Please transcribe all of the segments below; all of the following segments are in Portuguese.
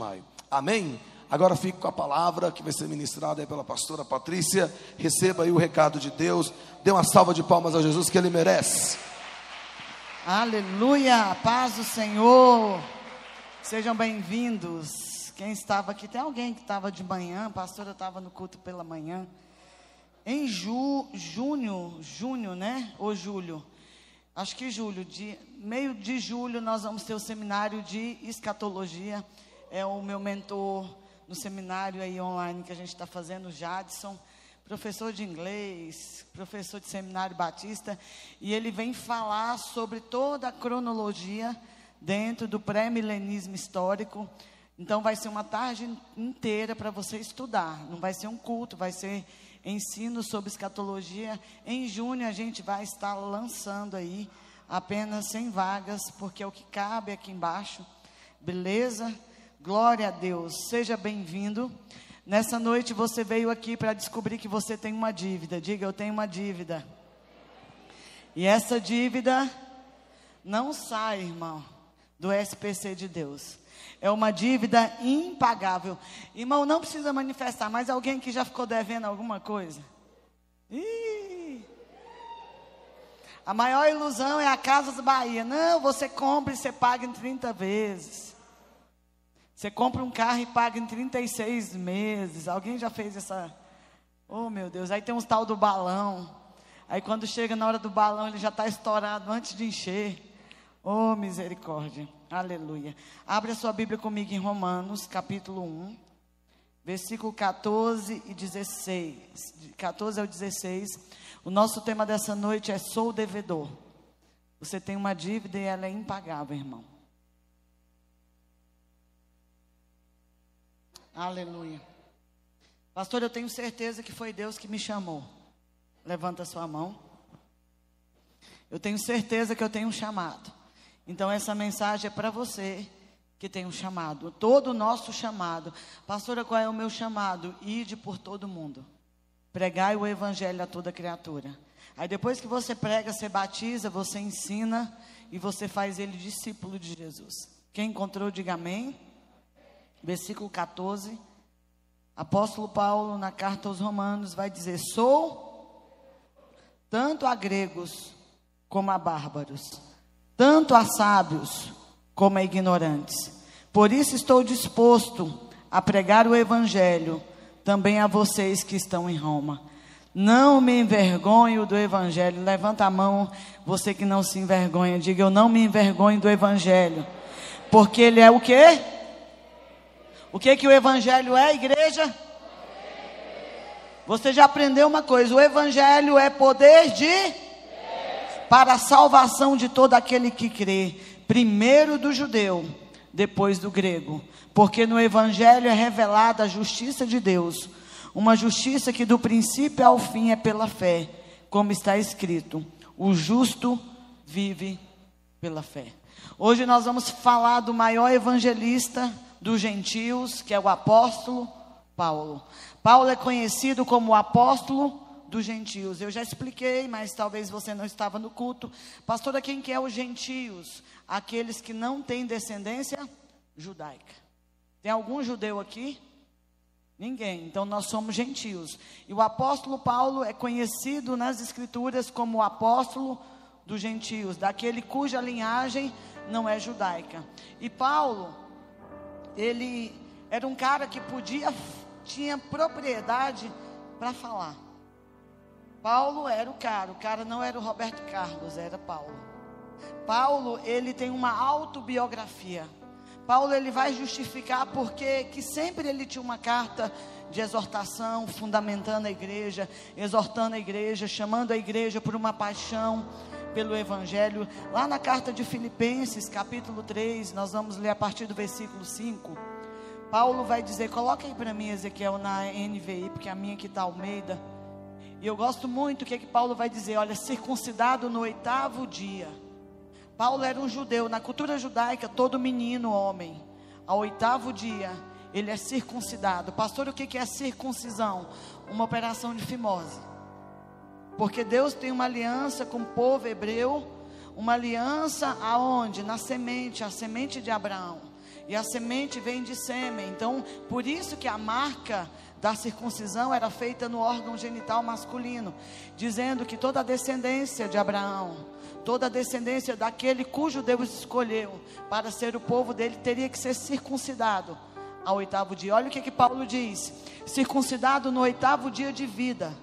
maio. Amém? Agora fico com a palavra que vai ser ministrada pela pastora Patrícia. Receba aí o recado de Deus. Dê uma salva de palmas a Jesus que ele merece. Aleluia, paz do Senhor. Sejam bem-vindos. Quem estava aqui, tem alguém que estava de manhã, a pastora estava no culto pela manhã. Em ju, junho, junho, né? Ou julho? Acho que julho, de, meio de julho, nós vamos ter o seminário de escatologia. É o meu mentor no seminário aí online que a gente está fazendo, Jadson, professor de inglês, professor de seminário batista, e ele vem falar sobre toda a cronologia dentro do pré-milenismo histórico. Então vai ser uma tarde inteira para você estudar. Não vai ser um culto, vai ser ensino sobre escatologia. Em junho a gente vai estar lançando aí apenas 100 vagas, porque é o que cabe aqui embaixo. Beleza? Glória a Deus. Seja bem-vindo. Nessa noite você veio aqui para descobrir que você tem uma dívida. Diga, eu tenho uma dívida. E essa dívida não sai, irmão, do SPC de Deus. É uma dívida impagável. Irmão, não precisa manifestar, mas alguém que já ficou devendo alguma coisa? Ih! A maior ilusão é a Casas Bahia. Não, você compra e você paga em 30 vezes. Você compra um carro e paga em 36 meses. Alguém já fez essa. Oh, meu Deus. Aí tem uns tal do balão. Aí quando chega na hora do balão, ele já está estourado antes de encher. Oh, misericórdia. Aleluia. Abre a sua Bíblia comigo em Romanos, capítulo 1, versículo 14 e 16. 14 ao 16. O nosso tema dessa noite é Sou devedor. Você tem uma dívida e ela é impagável, irmão. Aleluia. Pastor, eu tenho certeza que foi Deus que me chamou. Levanta sua mão. Eu tenho certeza que eu tenho um chamado. Então, essa mensagem é para você que tem um chamado. Todo o nosso chamado. Pastora, qual é o meu chamado? Ide por todo mundo. Pregai o evangelho a toda criatura. Aí depois que você prega, você batiza, você ensina e você faz ele discípulo de Jesus. Quem encontrou, diga amém versículo 14, apóstolo Paulo, na carta aos Romanos, vai dizer: Sou tanto a gregos como a bárbaros, tanto a sábios como a ignorantes. Por isso estou disposto a pregar o evangelho também a vocês que estão em Roma. Não me envergonho do evangelho. Levanta a mão, você que não se envergonha, diga: Eu não me envergonho do evangelho. Porque ele é o quê? O que que o evangelho é, igreja? Você já aprendeu uma coisa: o evangelho é poder de para a salvação de todo aquele que crê, primeiro do judeu, depois do grego. Porque no evangelho é revelada a justiça de Deus, uma justiça que do princípio ao fim é pela fé, como está escrito: o justo vive pela fé. Hoje nós vamos falar do maior evangelista dos gentios, que é o apóstolo Paulo. Paulo é conhecido como o apóstolo dos gentios. Eu já expliquei, mas talvez você não estava no culto. Pastora, quem que é os gentios? Aqueles que não têm descendência judaica. Tem algum judeu aqui? Ninguém. Então nós somos gentios. E o apóstolo Paulo é conhecido nas escrituras como o apóstolo dos gentios, daquele cuja linhagem não é judaica. E Paulo, ele era um cara que podia, tinha propriedade para falar. Paulo era o cara, o cara não era o Roberto Carlos, era Paulo. Paulo, ele tem uma autobiografia. Paulo ele vai justificar porque que sempre ele tinha uma carta de exortação, fundamentando a igreja, exortando a igreja, chamando a igreja por uma paixão pelo Evangelho. Lá na carta de Filipenses, capítulo 3, nós vamos ler a partir do versículo 5. Paulo vai dizer: coloca aí para mim, Ezequiel, na NVI, porque a minha aqui está Almeida. E eu gosto muito o que, é que Paulo vai dizer: olha, circuncidado no oitavo dia. Paulo era um judeu, na cultura judaica, todo menino, homem, ao oitavo dia, ele é circuncidado. Pastor, o que é circuncisão? Uma operação de fimose. Porque Deus tem uma aliança com o povo hebreu, uma aliança aonde? Na semente, a semente de Abraão. E a semente vem de sêmen. Então, por isso que a marca da circuncisão era feita no órgão genital masculino, dizendo que toda a descendência de Abraão, toda a descendência daquele cujo Deus escolheu para ser o povo dele, teria que ser circuncidado ao oitavo dia. Olha o que, que Paulo diz: circuncidado no oitavo dia de vida,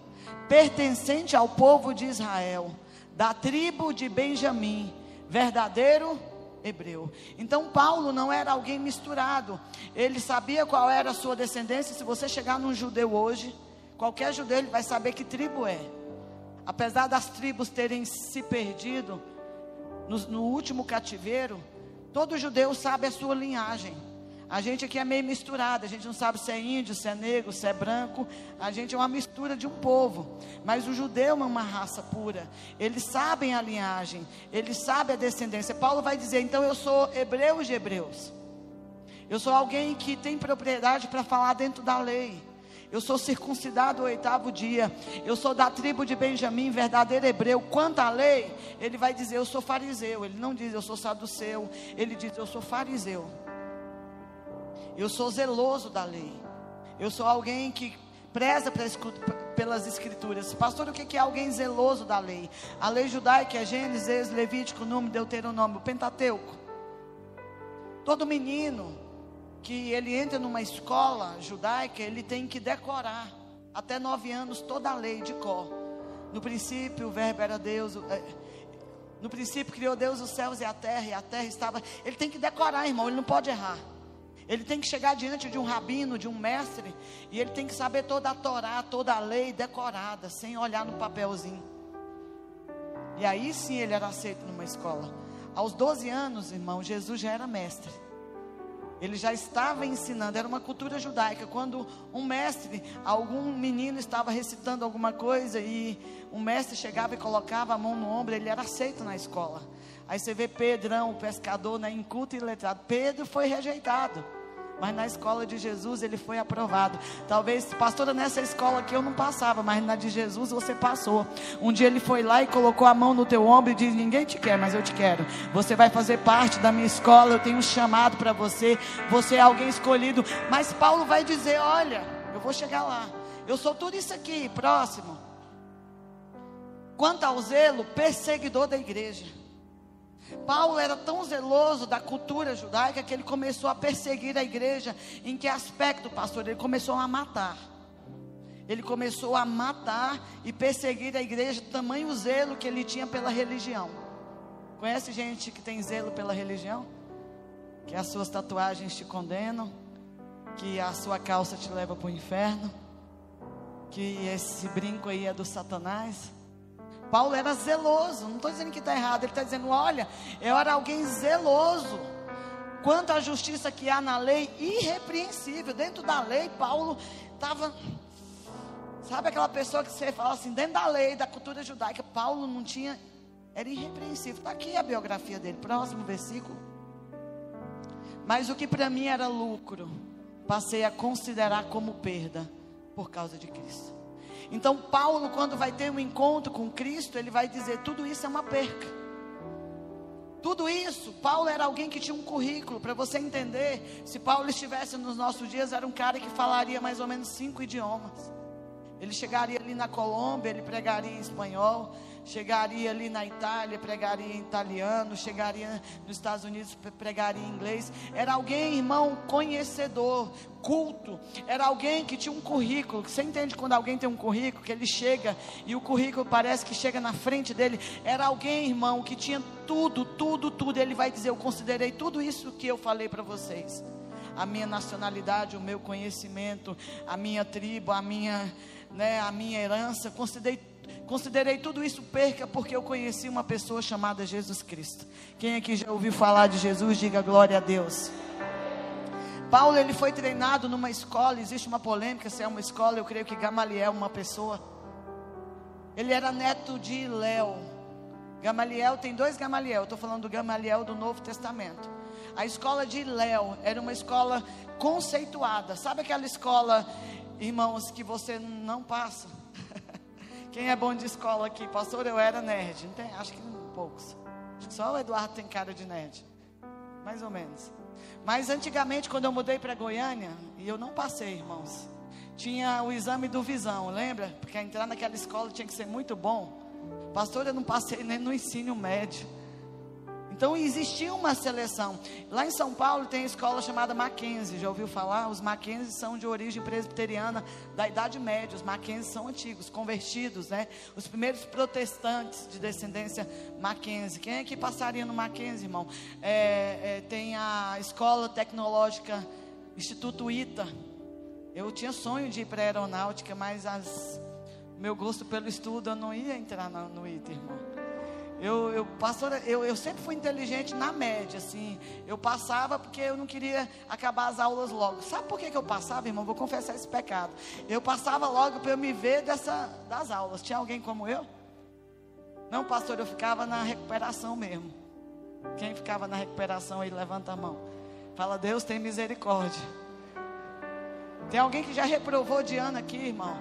pertencente ao povo de Israel, da tribo de Benjamim, verdadeiro hebreu. Então Paulo não era alguém misturado. Ele sabia qual era a sua descendência. Se você chegar num judeu hoje, qualquer judeu ele vai saber que tribo é. Apesar das tribos terem se perdido no, no último cativeiro, todo judeu sabe a sua linhagem. A gente aqui é meio misturado, a gente não sabe se é índio, se é negro, se é branco, a gente é uma mistura de um povo. Mas o judeu é uma raça pura, eles sabem a linhagem, eles sabem a descendência. Paulo vai dizer: então eu sou hebreu de hebreus, eu sou alguém que tem propriedade para falar dentro da lei. Eu sou circuncidado o oitavo dia. Eu sou da tribo de Benjamim, verdadeiro hebreu. Quanto à lei, ele vai dizer: Eu sou fariseu. Ele não diz: Eu sou saduceu. Ele diz: Eu sou fariseu. Eu sou zeloso da lei. Eu sou alguém que preza pelas escrituras. Pastor, o que é alguém zeloso da lei? A lei judaica é Gênesis, Levítico, Número, Deuteronômio, Pentateuco. Todo menino que ele entra numa escola judaica, ele tem que decorar até nove anos toda a lei de cor. No princípio, o verbo era Deus. É, no princípio criou Deus os céus e a terra, e a terra estava. Ele tem que decorar, irmão, ele não pode errar. Ele tem que chegar diante de um rabino, de um mestre, e ele tem que saber toda a Torá, toda a lei decorada, sem olhar no papelzinho. E aí sim ele era aceito numa escola. Aos 12 anos, irmão, Jesus já era mestre. Ele já estava ensinando, era uma cultura judaica. Quando um mestre, algum menino estava recitando alguma coisa e um mestre chegava e colocava a mão no ombro, ele era aceito na escola. Aí você vê Pedrão, o pescador, né, inculto e letrado. Pedro foi rejeitado. Mas na escola de Jesus ele foi aprovado. Talvez, pastora, nessa escola aqui eu não passava, mas na de Jesus você passou. Um dia ele foi lá e colocou a mão no teu ombro e disse: Ninguém te quer, mas eu te quero. Você vai fazer parte da minha escola. Eu tenho um chamado para você. Você é alguém escolhido. Mas Paulo vai dizer: Olha, eu vou chegar lá. Eu sou tudo isso aqui, próximo. Quanto ao zelo, perseguidor da igreja. Paulo era tão zeloso da cultura judaica que ele começou a perseguir a igreja. Em que aspecto, pastor? Ele começou a matar. Ele começou a matar e perseguir a igreja, tamanho zelo que ele tinha pela religião. Conhece gente que tem zelo pela religião? Que as suas tatuagens te condenam, que a sua calça te leva para o inferno, que esse brinco aí é do Satanás. Paulo era zeloso, não estou dizendo que está errado, ele está dizendo: olha, eu era alguém zeloso. Quanto à justiça que há na lei, irrepreensível. Dentro da lei, Paulo estava. Sabe aquela pessoa que você fala assim, dentro da lei, da cultura judaica, Paulo não tinha. Era irrepreensível. Está aqui a biografia dele, próximo versículo. Mas o que para mim era lucro, passei a considerar como perda por causa de Cristo. Então, Paulo, quando vai ter um encontro com Cristo, ele vai dizer: tudo isso é uma perca. Tudo isso, Paulo era alguém que tinha um currículo, para você entender. Se Paulo estivesse nos nossos dias, era um cara que falaria mais ou menos cinco idiomas. Ele chegaria ali na Colômbia, ele pregaria em espanhol, chegaria ali na Itália, pregaria em italiano, chegaria nos Estados Unidos, pregaria em inglês. Era alguém, irmão, conhecedor, culto. Era alguém que tinha um currículo. Você entende quando alguém tem um currículo, que ele chega e o currículo parece que chega na frente dele? Era alguém, irmão, que tinha tudo, tudo, tudo. Ele vai dizer: Eu considerei tudo isso que eu falei para vocês. A minha nacionalidade, o meu conhecimento, a minha tribo, a minha, né, a minha herança, considerei Considerei tudo isso perca porque eu conheci uma pessoa chamada Jesus Cristo. Quem aqui já ouviu falar de Jesus, diga glória a Deus. Paulo ele foi treinado numa escola, existe uma polêmica se é uma escola, eu creio que Gamaliel uma pessoa. Ele era neto de Léo. Gamaliel tem dois Gamaliel, estou falando do Gamaliel do Novo Testamento. A escola de Léo era uma escola conceituada. Sabe aquela escola, irmãos, que você não passa? Quem é bom de escola aqui? Pastor, eu era nerd. Não tem, acho que poucos. Acho que só o Eduardo tem cara de nerd. Mais ou menos. Mas antigamente, quando eu mudei para Goiânia, e eu não passei, irmãos, tinha o exame do visão, lembra? Porque entrar naquela escola tinha que ser muito bom. Pastor, eu não passei nem no ensino médio. Então existia uma seleção. Lá em São Paulo tem a escola chamada Mackenzie. Já ouviu falar? Os Mackenzie são de origem presbiteriana da Idade Média. Os Mackenzie são antigos, convertidos, né? Os primeiros protestantes de descendência Mackenzie. Quem é que passaria no Mackenzie, irmão? É, é, tem a escola tecnológica Instituto ITA. Eu tinha sonho de ir para a aeronáutica, mas as, meu gosto pelo estudo eu não ia entrar no, no ITA, irmão. Eu, eu, pastora, eu, eu sempre fui inteligente na média, assim. Eu passava porque eu não queria acabar as aulas logo. Sabe por que, que eu passava, irmão? Vou confessar esse pecado. Eu passava logo para eu me ver dessa, das aulas. Tinha alguém como eu? Não, pastor, eu ficava na recuperação mesmo. Quem ficava na recuperação aí, levanta a mão. Fala, Deus tem misericórdia. Tem alguém que já reprovou de ano aqui, irmão?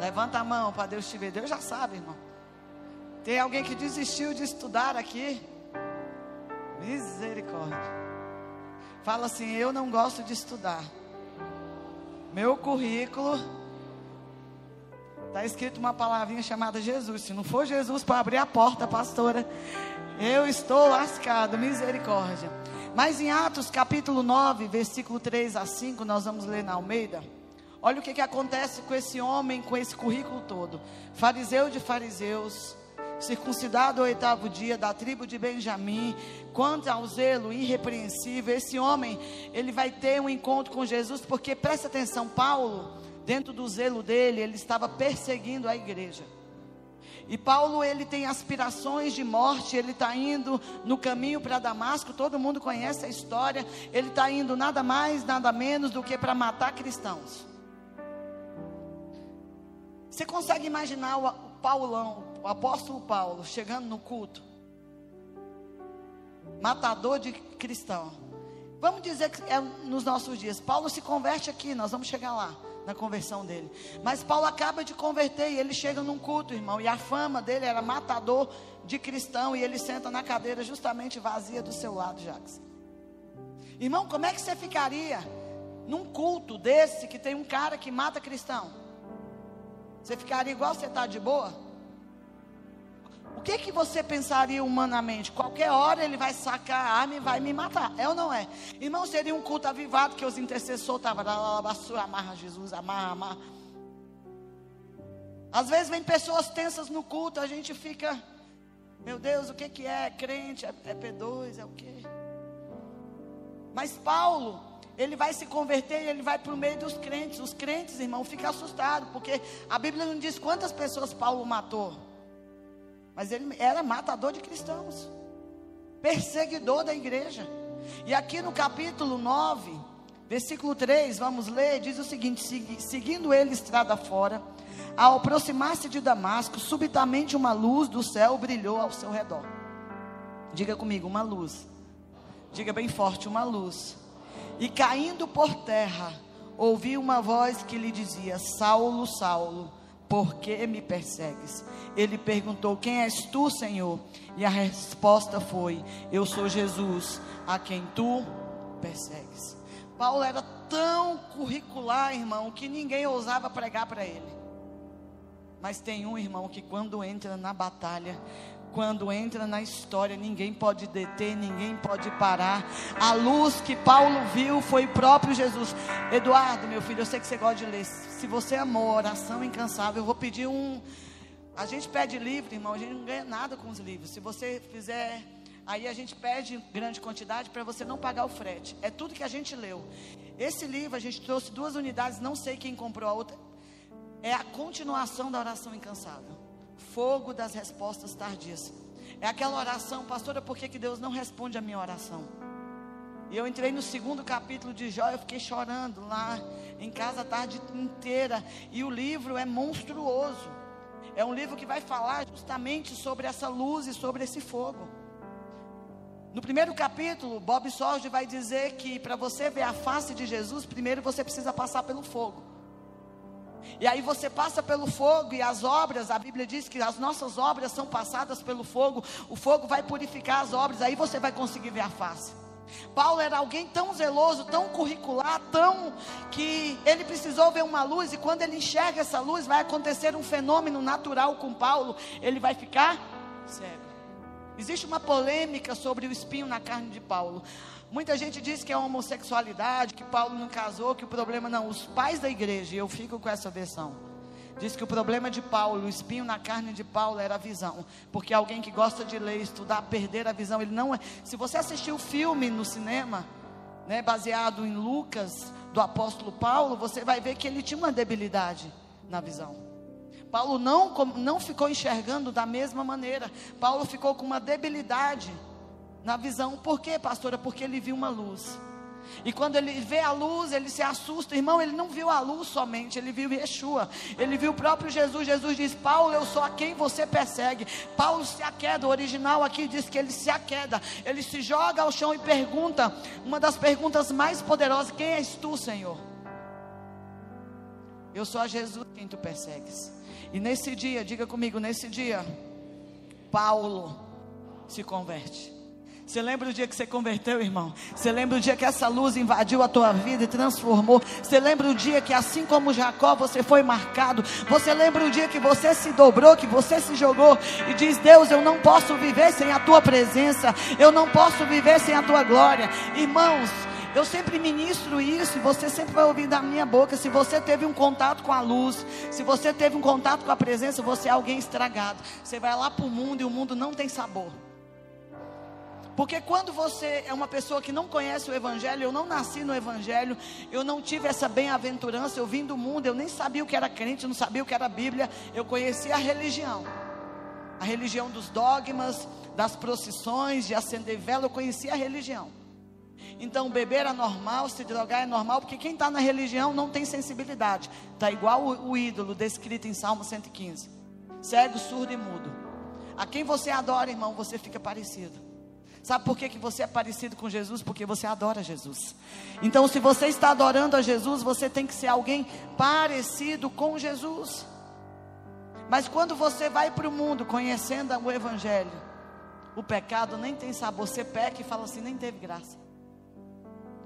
Levanta a mão para Deus te ver. Deus já sabe, irmão. Tem alguém que desistiu de estudar aqui? Misericórdia. Fala assim: Eu não gosto de estudar. Meu currículo está escrito uma palavrinha chamada Jesus. Se não for Jesus para abrir a porta, pastora, eu estou lascado. Misericórdia. Mas em Atos capítulo 9, versículo 3 a 5, nós vamos ler na Almeida. Olha o que, que acontece com esse homem, com esse currículo todo. Fariseu de fariseus circuncidado ao oitavo dia, da tribo de Benjamim, quanto ao zelo irrepreensível, esse homem, ele vai ter um encontro com Jesus, porque presta atenção, Paulo, dentro do zelo dele, ele estava perseguindo a igreja. E Paulo, ele tem aspirações de morte, ele está indo no caminho para Damasco, todo mundo conhece a história, ele está indo nada mais, nada menos do que para matar cristãos. Você consegue imaginar o Paulão, o apóstolo Paulo, chegando no culto, matador de cristão. Vamos dizer que é nos nossos dias. Paulo se converte aqui, nós vamos chegar lá na conversão dele. Mas Paulo acaba de converter e ele chega num culto, irmão, e a fama dele era matador de cristão e ele senta na cadeira justamente vazia do seu lado, Jacques. Irmão, como é que você ficaria num culto desse que tem um cara que mata cristão? Você ficaria igual você está de boa? O que que você pensaria humanamente? Qualquer hora ele vai sacar a arma e vai me matar. É ou não é? Irmão, seria um culto avivado que os intercessores estavam lá, amarra Jesus, amarra, amarra. Às vezes vem pessoas tensas no culto, a gente fica, meu Deus, o que que é? Crente, é, é P2, é o quê? Mas Paulo, ele vai se converter e ele vai para o meio dos crentes. Os crentes, irmão, ficam assustados, porque a Bíblia não diz quantas pessoas Paulo matou. Mas ele era matador de cristãos, perseguidor da igreja. E aqui no capítulo 9, versículo 3, vamos ler, diz o seguinte: seguindo ele estrada fora, ao aproximar-se de Damasco, subitamente uma luz do céu brilhou ao seu redor. Diga comigo, uma luz. Diga bem forte, uma luz. E caindo por terra, ouvi uma voz que lhe dizia: Saulo, Saulo por que me persegues? Ele perguntou: Quem és tu, Senhor? E a resposta foi: Eu sou Jesus, a quem tu persegues. Paulo era tão curricular, irmão, que ninguém ousava pregar para ele. Mas tem um irmão que quando entra na batalha, quando entra na história, ninguém pode deter, ninguém pode parar. A luz que Paulo viu foi o próprio Jesus. Eduardo, meu filho, eu sei que você gosta de ler. Se você amou oração incansável, eu vou pedir um. A gente pede livro, irmão, a gente não ganha nada com os livros. Se você fizer, aí a gente pede grande quantidade para você não pagar o frete. É tudo que a gente leu. Esse livro a gente trouxe duas unidades, não sei quem comprou a outra. É a continuação da oração incansável fogo das respostas tardias. É aquela oração, pastora, por que, que Deus não responde a minha oração? E eu entrei no segundo capítulo de Jó, eu fiquei chorando lá em casa a tarde inteira. E o livro é monstruoso. É um livro que vai falar justamente sobre essa luz e sobre esse fogo. No primeiro capítulo, Bob Sorge vai dizer que para você ver a face de Jesus, primeiro você precisa passar pelo fogo. E aí você passa pelo fogo e as obras, a Bíblia diz que as nossas obras são passadas pelo fogo, o fogo vai purificar as obras, aí você vai conseguir ver a face. Paulo era alguém tão zeloso, tão curricular, tão que ele precisou ver uma luz e quando ele enxerga essa luz vai acontecer um fenômeno natural com Paulo, ele vai ficar cego. Existe uma polêmica sobre o espinho na carne de Paulo. Muita gente diz que é homossexualidade, que Paulo não casou, que o problema não. Os pais da igreja, eu fico com essa versão. Diz que o problema de Paulo, o espinho na carne de Paulo era a visão. Porque alguém que gosta de ler, estudar, perder a visão, ele não é. Se você assistiu o filme no cinema, né, baseado em Lucas, do apóstolo Paulo, você vai ver que ele tinha uma debilidade na visão. Paulo não, não ficou enxergando da mesma maneira. Paulo ficou com uma debilidade na visão. Por quê, pastora? Porque ele viu uma luz. E quando ele vê a luz, ele se assusta. Irmão, ele não viu a luz somente, ele viu Yeshua. Ele viu o próprio Jesus. Jesus diz: Paulo, eu sou a quem você persegue. Paulo se aqueda. O original aqui diz que ele se aqueda. Ele se joga ao chão e pergunta, uma das perguntas mais poderosas: Quem és tu, Senhor? Eu sou a Jesus quem tu persegues. E nesse dia, diga comigo, nesse dia, Paulo se converte. Você lembra o dia que você converteu, irmão? Você lembra o dia que essa luz invadiu a tua vida e transformou? Você lembra o dia que, assim como Jacó, você foi marcado? Você lembra o dia que você se dobrou, que você se jogou e diz: Deus, eu não posso viver sem a tua presença, eu não posso viver sem a tua glória. Irmãos, eu sempre ministro isso e você sempre vai ouvir da minha boca. Se você teve um contato com a luz, se você teve um contato com a presença, você é alguém estragado. Você vai lá para o mundo e o mundo não tem sabor. Porque quando você é uma pessoa que não conhece o Evangelho, eu não nasci no Evangelho, eu não tive essa bem-aventurança, eu vim do mundo, eu nem sabia o que era crente, não sabia o que era Bíblia, eu conhecia a religião. A religião dos dogmas, das procissões, de acender vela, eu conhecia a religião. Então, beber é normal, se drogar é normal, porque quem está na religião não tem sensibilidade. Está igual o, o ídolo descrito em Salmo 115: cego, surdo e mudo. A quem você adora, irmão, você fica parecido. Sabe por que, que você é parecido com Jesus? Porque você adora Jesus. Então, se você está adorando a Jesus, você tem que ser alguém parecido com Jesus. Mas quando você vai para o mundo conhecendo o Evangelho, o pecado nem tem sabor. Você peca e fala assim: nem teve graça.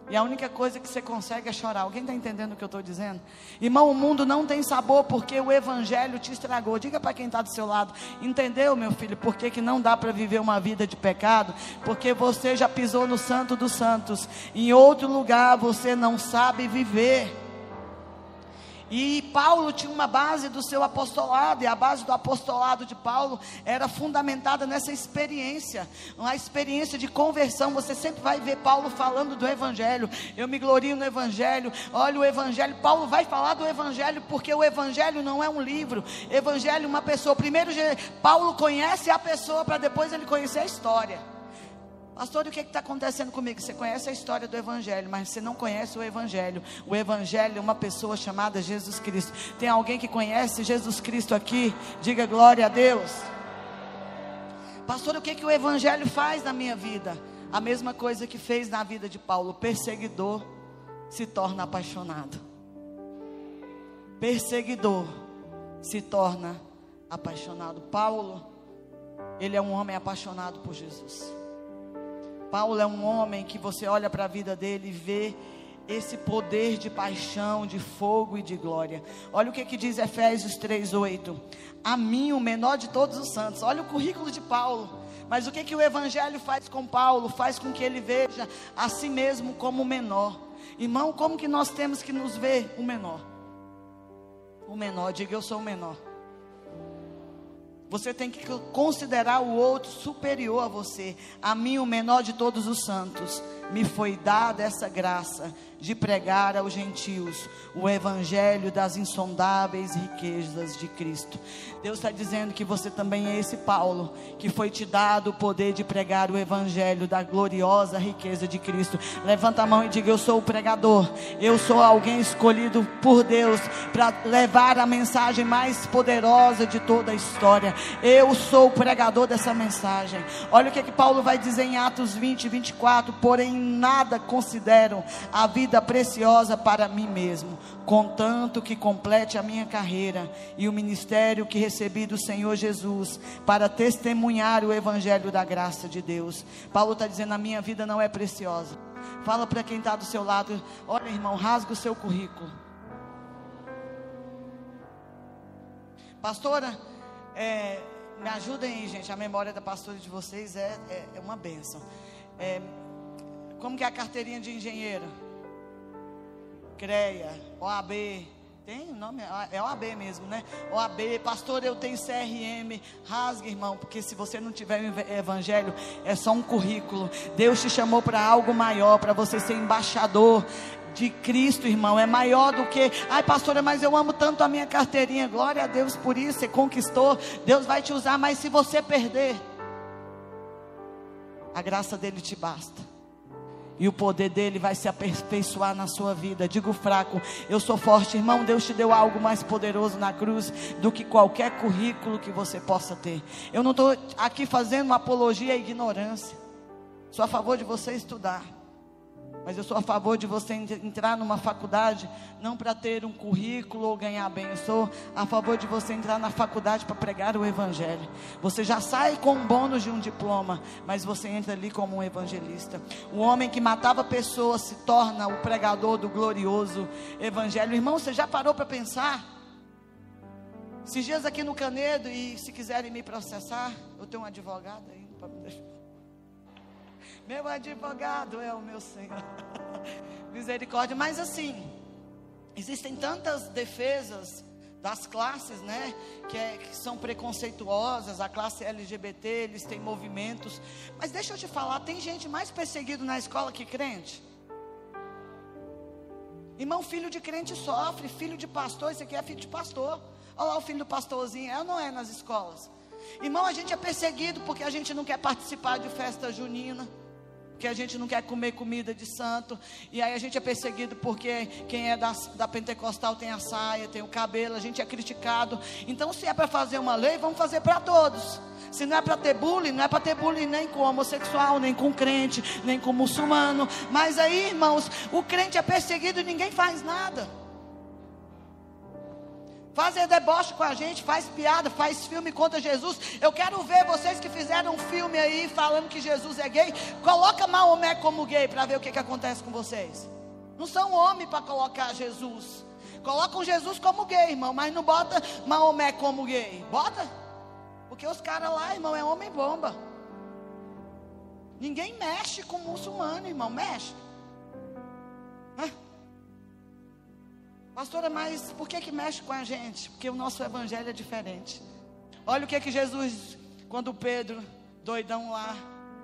E a única coisa que você consegue é chorar. Alguém está entendendo o que eu estou dizendo? Irmão, o mundo não tem sabor porque o Evangelho te estragou. Diga para quem está do seu lado: Entendeu, meu filho, por que, que não dá para viver uma vida de pecado? Porque você já pisou no Santo dos Santos. Em outro lugar você não sabe viver. E Paulo tinha uma base do seu apostolado, e a base do apostolado de Paulo era fundamentada nessa experiência, uma experiência de conversão. Você sempre vai ver Paulo falando do Evangelho. Eu me glorio no Evangelho. Olha o Evangelho. Paulo vai falar do Evangelho porque o Evangelho não é um livro. Evangelho, é uma pessoa. Primeiro, Paulo conhece a pessoa para depois ele conhecer a história. Pastor, o que está acontecendo comigo? Você conhece a história do Evangelho, mas você não conhece o Evangelho. O Evangelho é uma pessoa chamada Jesus Cristo. Tem alguém que conhece Jesus Cristo aqui? Diga glória a Deus. Pastor, o que, que o Evangelho faz na minha vida? A mesma coisa que fez na vida de Paulo: perseguidor se torna apaixonado. Perseguidor se torna apaixonado. Paulo, ele é um homem apaixonado por Jesus. Paulo é um homem que você olha para a vida dele e vê esse poder de paixão, de fogo e de glória. Olha o que, que diz Efésios 3:8. A mim, o menor de todos os santos. Olha o currículo de Paulo. Mas o que, que o Evangelho faz com Paulo? Faz com que ele veja a si mesmo como o menor. Irmão, como que nós temos que nos ver o menor? O menor, diga eu sou o menor. Você tem que considerar o outro superior a você. A mim, o menor de todos os santos, me foi dada essa graça de pregar aos gentios o evangelho das insondáveis riquezas de Cristo. Deus está dizendo que você também é esse Paulo, que foi te dado o poder de pregar o evangelho da gloriosa riqueza de Cristo. Levanta a mão e diga: Eu sou o pregador, eu sou alguém escolhido por Deus para levar a mensagem mais poderosa de toda a história. Eu sou o pregador dessa mensagem. Olha o que, que Paulo vai dizer em Atos 20, 24. Porém, em nada considero a vida preciosa para mim mesmo, contanto que complete a minha carreira e o ministério que recebi do Senhor Jesus para testemunhar o evangelho da graça de Deus. Paulo está dizendo: a minha vida não é preciosa. Fala para quem está do seu lado: olha, irmão, rasga o seu currículo. Pastora, é, me ajudem aí, gente. A memória da pastora de vocês é, é, é uma bênção. É, como que é a carteirinha de engenheiro? CREA, OAB. Tem nome? É OAB mesmo, né? OAB, pastor, eu tenho CRM. Rasga, irmão, porque se você não tiver evangelho, é só um currículo. Deus te chamou para algo maior, para você ser embaixador de Cristo, irmão, é maior do que, ai pastora, mas eu amo tanto a minha carteirinha. Glória a Deus por isso, você conquistou. Deus vai te usar, mas se você perder, a graça dele te basta. E o poder dele vai se aperfeiçoar na sua vida. Digo fraco, eu sou forte, irmão. Deus te deu algo mais poderoso na cruz do que qualquer currículo que você possa ter. Eu não estou aqui fazendo uma apologia à ignorância. Sou a favor de você estudar. Mas eu sou a favor de você entrar numa faculdade, não para ter um currículo ou ganhar bem. Eu sou a favor de você entrar na faculdade para pregar o Evangelho. Você já sai com um bônus de um diploma, mas você entra ali como um evangelista. O homem que matava pessoas se torna o pregador do glorioso Evangelho. Irmão, você já parou para pensar? Esses dias aqui no Canedo, e se quiserem me processar, eu tenho um advogado aí para me deixar. Meu advogado é o meu Senhor. Misericórdia. Mas assim, existem tantas defesas das classes, né, que, é, que, são preconceituosas, a classe LGBT, eles têm movimentos. Mas deixa eu te falar, tem gente mais perseguido na escola que crente. Irmão, filho de crente sofre, filho de pastor, esse aqui é filho de pastor. Olha lá o filho do pastorzinho, é ou não é nas escolas? Irmão, a gente é perseguido porque a gente não quer participar de festa junina que a gente não quer comer comida de santo, e aí a gente é perseguido porque quem é da, da pentecostal tem a saia, tem o cabelo, a gente é criticado. Então, se é para fazer uma lei, vamos fazer para todos. Se não é para ter bullying, não é para ter bullying nem com homossexual, nem com crente, nem com muçulmano. Mas aí, irmãos, o crente é perseguido e ninguém faz nada fazem deboche com a gente, faz piada, faz filme contra Jesus. Eu quero ver vocês que fizeram um filme aí falando que Jesus é gay. Coloca Maomé como gay para ver o que, que acontece com vocês. Não são homem para colocar Jesus. Colocam Jesus como gay, irmão, mas não bota Maomé como gay. Bota? Porque os caras lá, irmão, é homem bomba. Ninguém mexe com muçulmano, irmão, mexe. Hã? Pastora, mas por que que mexe com a gente? Porque o nosso evangelho é diferente. Olha o que que Jesus, quando Pedro, doidão lá,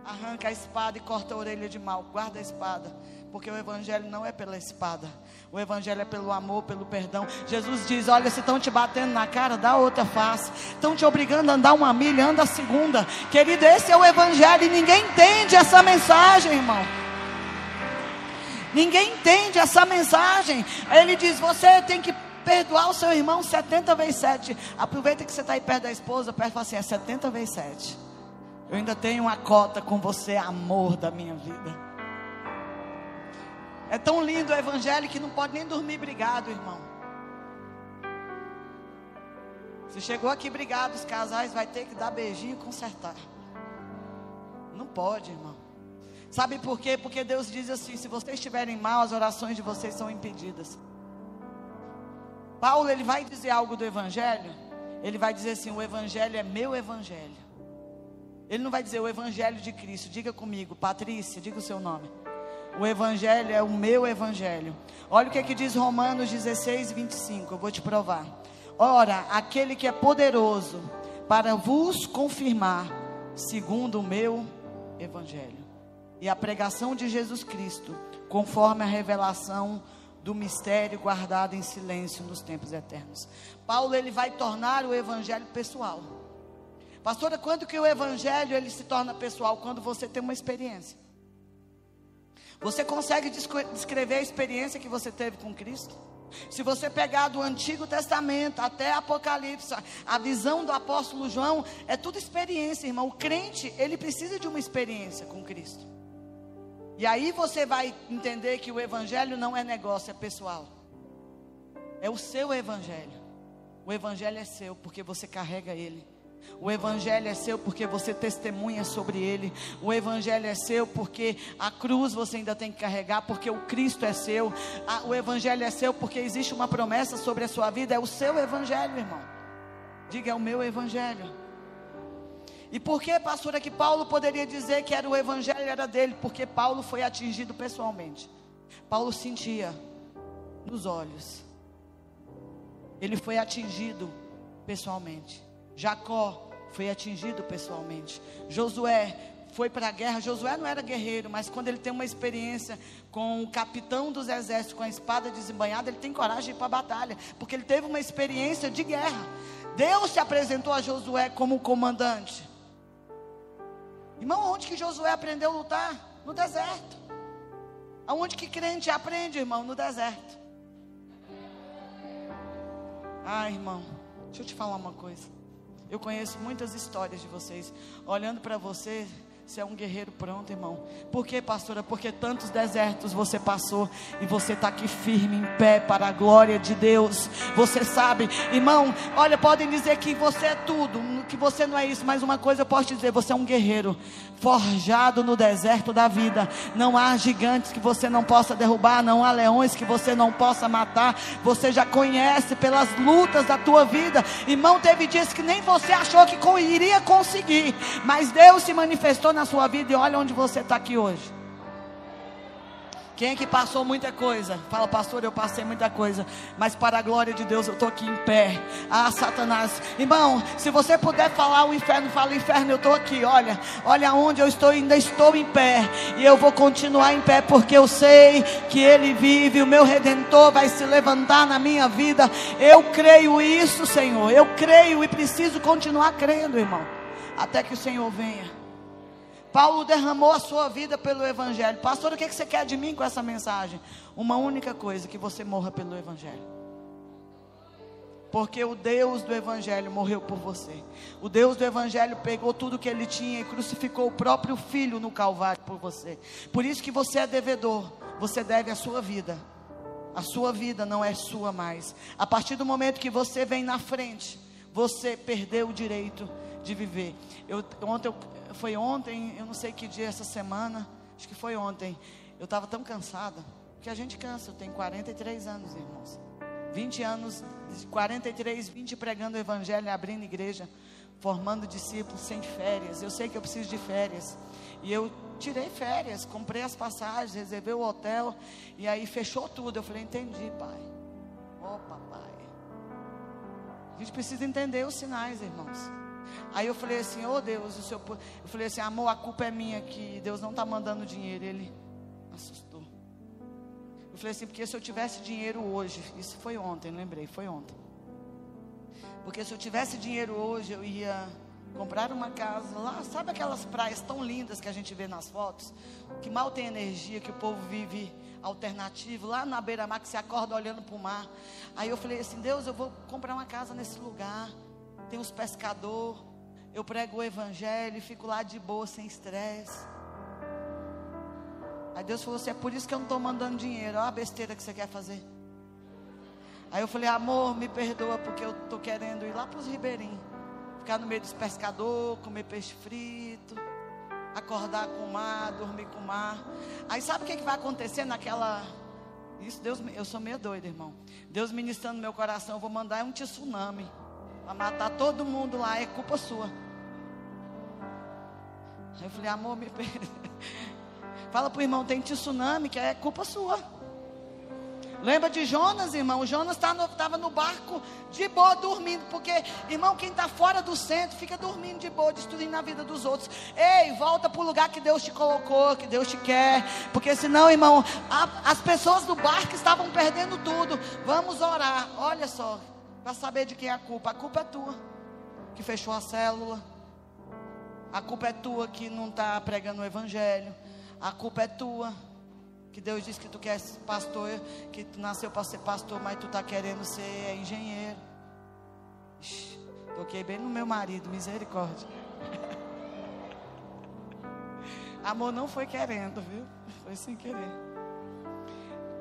arranca a espada e corta a orelha de mal, guarda a espada, porque o evangelho não é pela espada. O evangelho é pelo amor, pelo perdão. Jesus diz: "Olha, se estão te batendo na cara, dá outra face. Estão te obrigando a andar uma milha, anda a segunda. Querido, esse é o evangelho e ninguém entende essa mensagem, irmão. Ninguém entende essa mensagem. Ele diz: você tem que perdoar o seu irmão 70 vezes 7. Aproveita que você está aí perto da esposa, perto e fala assim: é 70 vezes 7. Eu ainda tenho uma cota com você, amor da minha vida. É tão lindo o evangelho que não pode nem dormir brigado, irmão. Se chegou aqui brigado, os casais vai ter que dar beijinho e consertar. Não pode, irmão. Sabe por quê? Porque Deus diz assim: se vocês estiverem mal, as orações de vocês são impedidas. Paulo ele vai dizer algo do Evangelho. Ele vai dizer assim: o Evangelho é meu Evangelho. Ele não vai dizer o Evangelho de Cristo. Diga comigo, Patrícia, diga o seu nome. O Evangelho é o meu Evangelho. Olha o que, é que diz Romanos 16, 25. Eu vou te provar. Ora, aquele que é poderoso para vos confirmar, segundo o meu Evangelho e a pregação de Jesus Cristo, conforme a revelação do mistério guardado em silêncio nos tempos eternos. Paulo ele vai tornar o evangelho pessoal. Pastora, quando que o evangelho ele se torna pessoal? Quando você tem uma experiência. Você consegue descrever a experiência que você teve com Cristo? Se você pegar do Antigo Testamento até Apocalipse, a visão do apóstolo João é tudo experiência, irmão. O crente, ele precisa de uma experiência com Cristo. E aí você vai entender que o evangelho não é negócio, é pessoal. É o seu evangelho. O evangelho é seu porque você carrega ele. O Evangelho é seu porque você testemunha sobre ele. O Evangelho é seu porque a cruz você ainda tem que carregar, porque o Cristo é seu. O Evangelho é seu porque existe uma promessa sobre a sua vida. É o seu Evangelho, irmão. Diga, é o meu Evangelho. E por que, pastora, que Paulo poderia dizer que era o Evangelho era dele? Porque Paulo foi atingido pessoalmente. Paulo sentia nos olhos. Ele foi atingido pessoalmente. Jacó foi atingido pessoalmente. Josué foi para a guerra. Josué não era guerreiro, mas quando ele tem uma experiência com o capitão dos exércitos com a espada desembanhada, ele tem coragem para a batalha, porque ele teve uma experiência de guerra. Deus se apresentou a Josué como comandante. Irmão, onde que Josué aprendeu a lutar? No deserto. Aonde que crente aprende, irmão? No deserto. Ah, irmão, deixa eu te falar uma coisa. Eu conheço muitas histórias de vocês. Olhando para você, você é um guerreiro pronto, irmão. Por quê, pastora? Porque tantos desertos você passou e você está aqui firme, em pé, para a glória de Deus. Você sabe, irmão, olha, podem dizer que você é tudo, que você não é isso, mas uma coisa eu posso te dizer: você é um guerreiro forjado no deserto da vida. Não há gigantes que você não possa derrubar, não há leões que você não possa matar. Você já conhece pelas lutas da tua vida. Irmão, teve dias que nem você achou que iria conseguir, mas Deus se manifestou na sua vida e olha onde você está aqui hoje. Quem é que passou muita coisa? Fala, pastor, eu passei muita coisa. Mas para a glória de Deus, eu estou aqui em pé. Ah, Satanás. Irmão, se você puder falar o inferno, fala inferno, eu estou aqui. Olha, olha onde eu estou, ainda estou em pé. E eu vou continuar em pé, porque eu sei que Ele vive. O meu redentor vai se levantar na minha vida. Eu creio isso, Senhor. Eu creio e preciso continuar crendo, irmão. Até que o Senhor venha. Paulo derramou a sua vida pelo Evangelho. Pastor, o que você quer de mim com essa mensagem? Uma única coisa: que você morra pelo Evangelho. Porque o Deus do Evangelho morreu por você. O Deus do Evangelho pegou tudo que ele tinha e crucificou o próprio Filho no Calvário por você. Por isso que você é devedor. Você deve a sua vida. A sua vida não é sua mais. A partir do momento que você vem na frente, você perdeu o direito de viver. Eu, ontem eu foi ontem, eu não sei que dia essa semana, acho que foi ontem. Eu estava tão cansada, que a gente cansa. Eu tenho 43 anos, irmãos. 20 anos, 43, 20 pregando o evangelho, abrindo igreja, formando discípulos sem férias. Eu sei que eu preciso de férias. E eu tirei férias, comprei as passagens, reservei o hotel. E aí fechou tudo. Eu falei, entendi, pai. Ô, oh, papai. A gente precisa entender os sinais, irmãos. Aí eu falei assim, oh Deus, o seu... eu falei assim, amor, a culpa é minha que Deus não está mandando dinheiro. Ele assustou. Eu falei assim, porque se eu tivesse dinheiro hoje, isso foi ontem, lembrei, foi ontem. Porque se eu tivesse dinheiro hoje, eu ia comprar uma casa lá, sabe aquelas praias tão lindas que a gente vê nas fotos, que mal tem energia, que o povo vive alternativo, lá na beira-mar, que se acorda olhando para o mar. Aí eu falei assim, Deus, eu vou comprar uma casa nesse lugar tem os pescadores. Eu prego o evangelho e fico lá de boa, sem estresse. Aí Deus falou assim: é por isso que eu não estou mandando dinheiro. Olha a besteira que você quer fazer. Aí eu falei: amor, me perdoa, porque eu estou querendo ir lá para os ribeirinhos. Ficar no meio dos pescadores, comer peixe frito, acordar com o mar, dormir com o mar. Aí sabe o que, que vai acontecer naquela. Isso, Deus, eu sou meio doido, irmão. Deus ministrando meu coração, eu vou mandar um tsunami. Para matar todo mundo lá é culpa sua. Aí eu falei, amor, me Fala pro irmão, tem tsunami, que é culpa sua. Lembra de Jonas, irmão? Jonas estava tá no, no, barco de boa, dormindo. Porque, irmão, quem está fora do centro fica dormindo de boa, destruindo a vida dos outros. Ei, volta para o lugar que Deus te colocou, que Deus te quer. Porque senão, irmão, a, as pessoas do barco estavam perdendo tudo. Vamos orar. Olha só, para saber de quem é a culpa. A culpa é tua, que fechou a célula. A culpa é tua que não está pregando o evangelho. A culpa é tua. Que Deus disse que tu quer ser pastor, que tu nasceu para ser pastor, mas tu está querendo ser engenheiro. Ixi, toquei bem no meu marido, misericórdia. Amor não foi querendo, viu? Foi sem querer.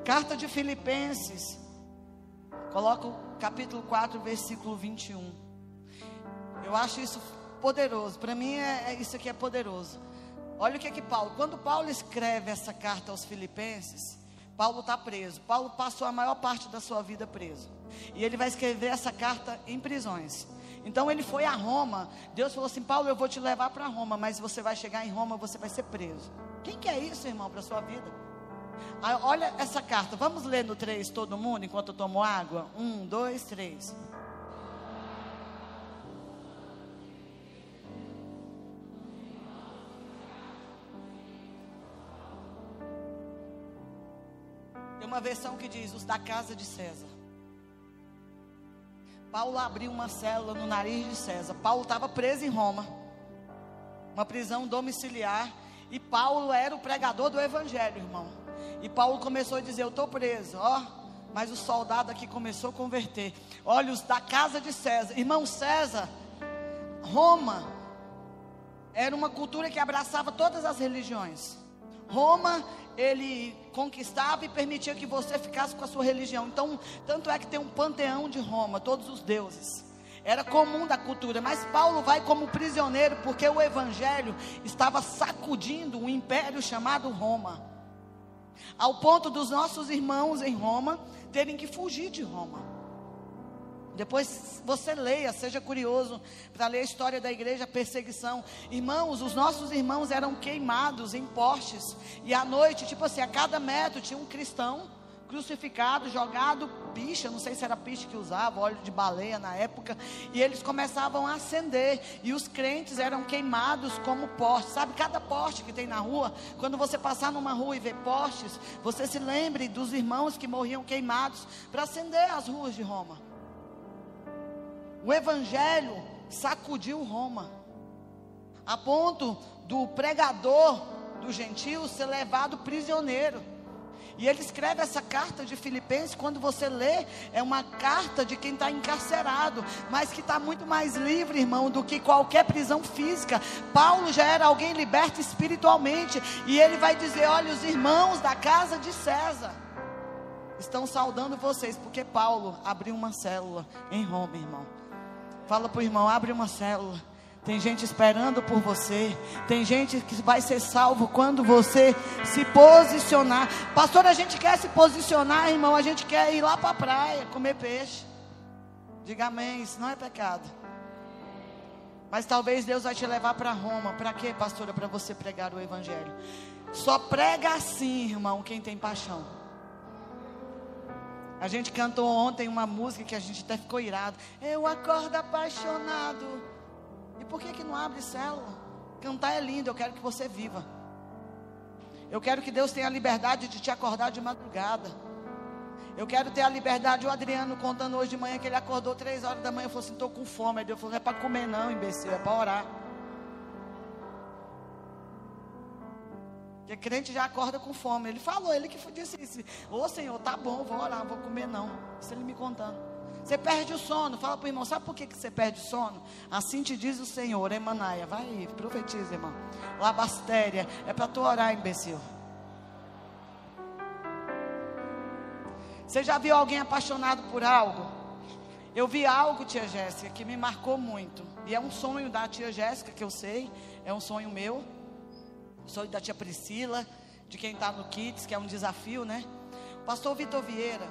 Carta de Filipenses. Coloca capítulo 4, versículo 21. Eu acho isso poderoso. Para mim, é, é, isso aqui é poderoso. Olha o que é que Paulo. Quando Paulo escreve essa carta aos Filipenses, Paulo está preso. Paulo passou a maior parte da sua vida preso. E ele vai escrever essa carta em prisões. Então ele foi a Roma. Deus falou assim: Paulo, eu vou te levar para Roma, mas você vai chegar em Roma, você vai ser preso. Quem que é isso, irmão, para a sua vida? Aí, olha essa carta. Vamos ler no 3 todo mundo enquanto eu tomo água? Um, dois, três. Tem uma versão que diz: os da casa de César. Paulo abriu uma célula no nariz de César. Paulo estava preso em Roma, uma prisão domiciliar. E Paulo era o pregador do evangelho, irmão. E Paulo começou a dizer: Eu estou preso, ó. Mas o soldado aqui começou a converter. Olha, os da casa de César. Irmão César, Roma era uma cultura que abraçava todas as religiões. Roma, ele conquistava e permitia que você ficasse com a sua religião. Então, tanto é que tem um panteão de Roma, todos os deuses. Era comum da cultura, mas Paulo vai como prisioneiro porque o evangelho estava sacudindo o império chamado Roma. Ao ponto dos nossos irmãos em Roma terem que fugir de Roma. Depois você leia, seja curioso para ler a história da igreja, perseguição. Irmãos, os nossos irmãos eram queimados em postes. E à noite, tipo assim, a cada metro tinha um cristão crucificado, jogado picha, não sei se era picha que usava, óleo de baleia na época, e eles começavam a acender, e os crentes eram queimados como postes, sabe, cada poste que tem na rua, quando você passar numa rua e ver postes, você se lembre dos irmãos que morriam queimados para acender as ruas de Roma. O evangelho sacudiu Roma, a ponto do pregador do gentio ser levado prisioneiro. E ele escreve essa carta de Filipenses, quando você lê, é uma carta de quem está encarcerado, mas que está muito mais livre, irmão, do que qualquer prisão física. Paulo já era alguém liberto espiritualmente, e ele vai dizer: olha, os irmãos da casa de César estão saudando vocês, porque Paulo abriu uma célula em Roma, irmão. Fala para o irmão, abre uma célula. Tem gente esperando por você. Tem gente que vai ser salvo quando você se posicionar. Pastor, a gente quer se posicionar, irmão. A gente quer ir lá para a praia, comer peixe. Diga amém. Isso não é pecado. Mas talvez Deus vai te levar para Roma. Para quê, pastora? Para você pregar o Evangelho. Só prega assim, irmão, quem tem paixão. A gente cantou ontem uma música que a gente até ficou irado. Eu acordo apaixonado. E por que que não abre célula? Cantar é lindo, eu quero que você viva. Eu quero que Deus tenha a liberdade de te acordar de madrugada. Eu quero ter a liberdade. O Adriano contando hoje de manhã que ele acordou três horas da manhã. Eu falei assim: estou com fome. Aí Deus falou: não é para comer, não, imbecil, é para orar. Porque crente já acorda com fome. Ele falou, ele que disse isso. Ô Senhor, tá bom, vou orar, vou comer não. Isso ele me contando. Você perde o sono. Fala para o irmão, sabe por que, que você perde o sono? Assim te diz o Senhor, Emanaia. Vai aí, profetiza, irmão. Labastéria. É para tu orar, imbecil. Você já viu alguém apaixonado por algo? Eu vi algo, tia Jéssica, que me marcou muito. E é um sonho da tia Jéssica, que eu sei. É um sonho meu. Sou da tia Priscila, de quem está no Kids, que é um desafio, né? Pastor Vitor Vieira,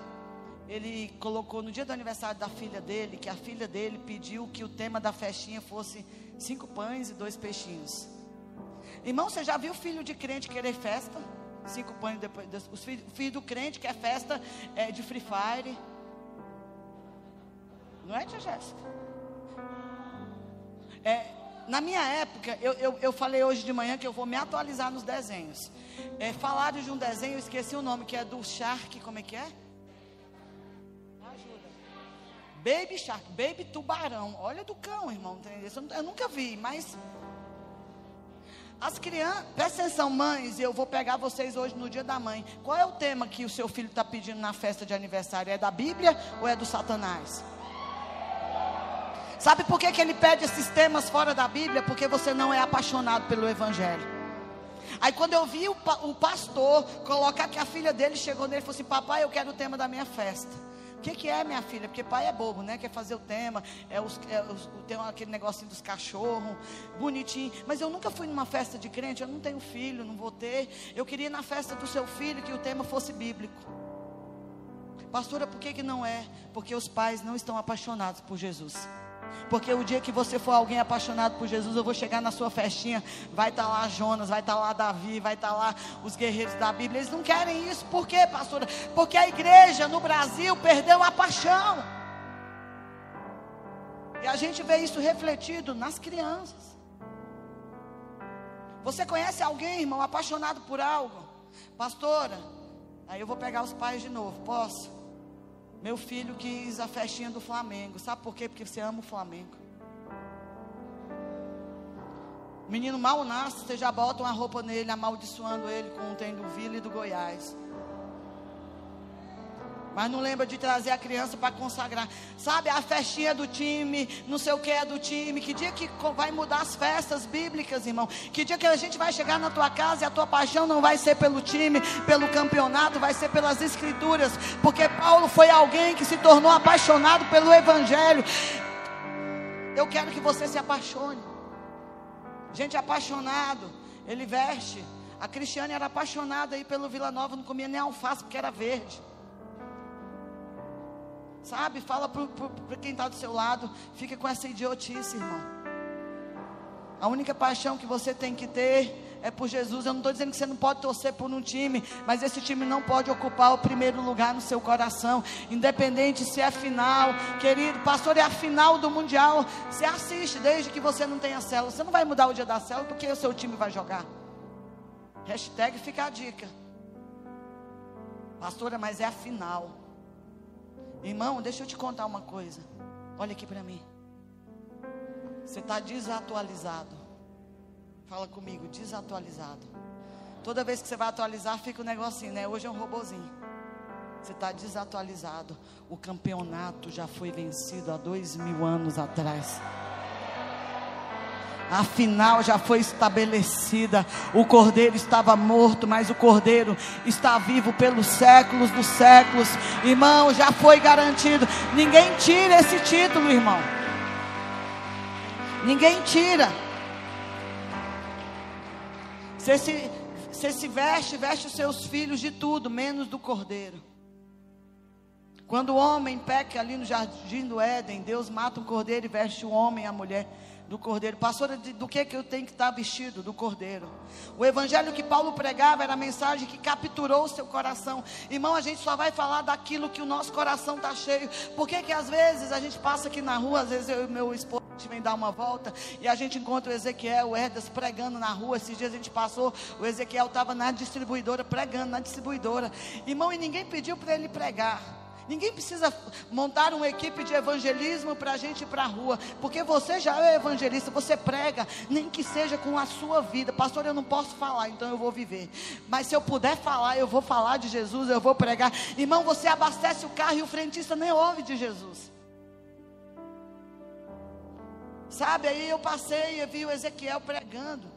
ele colocou no dia do aniversário da filha dele, que a filha dele pediu que o tema da festinha fosse cinco pães e dois peixinhos. Irmão, você já viu filho de crente querer festa? Cinco pães depois. Os filhos, o filho do crente quer festa é, de Free Fire. Não é, tia Jéssica? É, na minha época, eu, eu, eu, falei hoje de manhã que eu vou me atualizar nos desenhos. É, falaram de um desenho, eu esqueci o nome, que é do Shark, como é que é? Baby Shark, Baby Tubarão. Olha do cão, irmão. Eu, nunca vi, mas. As crianças, presta atenção, mães, eu vou pegar vocês hoje no dia da mãe. Qual é o tema que o seu filho está pedindo na festa de aniversário? É da Bíblia ou é do Satanás? Sabe por que, que ele pede esses temas fora da Bíblia? Porque você não é apaixonado pelo Evangelho. Aí quando eu vi o, o pastor colocar que a filha dele chegou nele e falou assim: Papai, eu quero o tema da minha festa. O que, que é, minha filha? Porque pai é bobo, né? Quer fazer o tema, é, os, é os, tem aquele negocinho dos cachorros, bonitinho. Mas eu nunca fui numa festa de crente, eu não tenho filho, não vou ter. Eu queria ir na festa do seu filho que o tema fosse bíblico. Pastora, por que, que não é? Porque os pais não estão apaixonados por Jesus. Porque o dia que você for alguém apaixonado por Jesus, eu vou chegar na sua festinha, vai estar tá lá Jonas, vai estar tá lá Davi, vai estar tá lá os guerreiros da Bíblia. Eles não querem isso, por quê, pastora? Porque a igreja no Brasil perdeu a paixão. E a gente vê isso refletido nas crianças. Você conhece alguém, irmão, apaixonado por algo? Pastora, aí eu vou pegar os pais de novo, posso? Meu filho quis a festinha do Flamengo. Sabe por quê? Porque você ama o Flamengo. O menino mal nasce, você já bota uma roupa nele, amaldiçoando ele com o tem do Vila e do Goiás mas não lembra de trazer a criança para consagrar. Sabe, a festinha do time, não sei o que é do time. Que dia que vai mudar as festas bíblicas, irmão? Que dia que a gente vai chegar na tua casa e a tua paixão não vai ser pelo time, pelo campeonato, vai ser pelas escrituras. Porque Paulo foi alguém que se tornou apaixonado pelo evangelho. Eu quero que você se apaixone. Gente apaixonado, ele veste. A Cristiane era apaixonada aí pelo Vila Nova, não comia nem alface porque era verde. Sabe? Fala para quem está do seu lado. Fica com essa idiotice, irmão. A única paixão que você tem que ter é por Jesus. Eu não estou dizendo que você não pode torcer por um time, mas esse time não pode ocupar o primeiro lugar no seu coração, independente se é final, querido. Pastor, é a final do Mundial. Você assiste desde que você não tenha célula. Você não vai mudar o dia da célula porque o seu time vai jogar. Hashtag fica a dica. Pastora, mas é a final. Irmão, deixa eu te contar uma coisa. Olha aqui para mim. Você está desatualizado. Fala comigo, desatualizado. Toda vez que você vai atualizar, fica um negocinho, né? Hoje é um robozinho. Você está desatualizado. O campeonato já foi vencido há dois mil anos atrás. A final já foi estabelecida. O cordeiro estava morto, mas o cordeiro está vivo pelos séculos dos séculos. Irmão, já foi garantido. Ninguém tira esse título, irmão. Ninguém tira. Você se, você se veste, veste os seus filhos de tudo, menos do cordeiro. Quando o homem peca ali no jardim do Éden, Deus mata o cordeiro e veste o homem e a mulher do cordeiro. Pastora, do que, que eu tenho que estar vestido? Do cordeiro. O evangelho que Paulo pregava era a mensagem que capturou o seu coração. Irmão, a gente só vai falar daquilo que o nosso coração está cheio. Por que, que às vezes a gente passa aqui na rua, às vezes eu e meu esposo vem dar uma volta e a gente encontra o Ezequiel, o Herdas pregando na rua. Esses dias a gente passou, o Ezequiel estava na distribuidora, pregando na distribuidora. Irmão, e ninguém pediu para ele pregar. Ninguém precisa montar uma equipe de evangelismo para a gente ir para a rua, porque você já é evangelista, você prega, nem que seja com a sua vida. Pastor, eu não posso falar, então eu vou viver. Mas se eu puder falar, eu vou falar de Jesus, eu vou pregar. Irmão, você abastece o carro e o frentista nem ouve de Jesus. Sabe, aí eu passei e vi o Ezequiel pregando.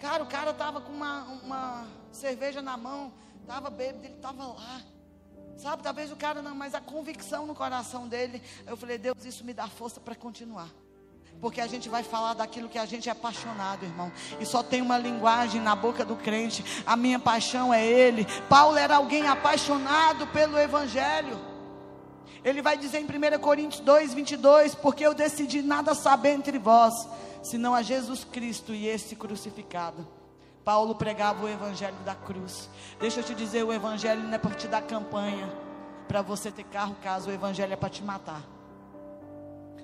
Cara, o cara estava com uma, uma cerveja na mão, estava bêbado, ele estava lá. Sabe, talvez o cara não, mas a convicção no coração dele, eu falei, Deus, isso me dá força para continuar. Porque a gente vai falar daquilo que a gente é apaixonado, irmão. E só tem uma linguagem na boca do crente. A minha paixão é Ele. Paulo era alguém apaixonado pelo Evangelho. Ele vai dizer em 1 Coríntios 2, 22: Porque eu decidi nada saber entre vós, senão a Jesus Cristo e esse crucificado. Paulo pregava o evangelho da cruz. Deixa eu te dizer, o evangelho não é para te dar campanha, para você ter carro, casa, o evangelho é para te matar.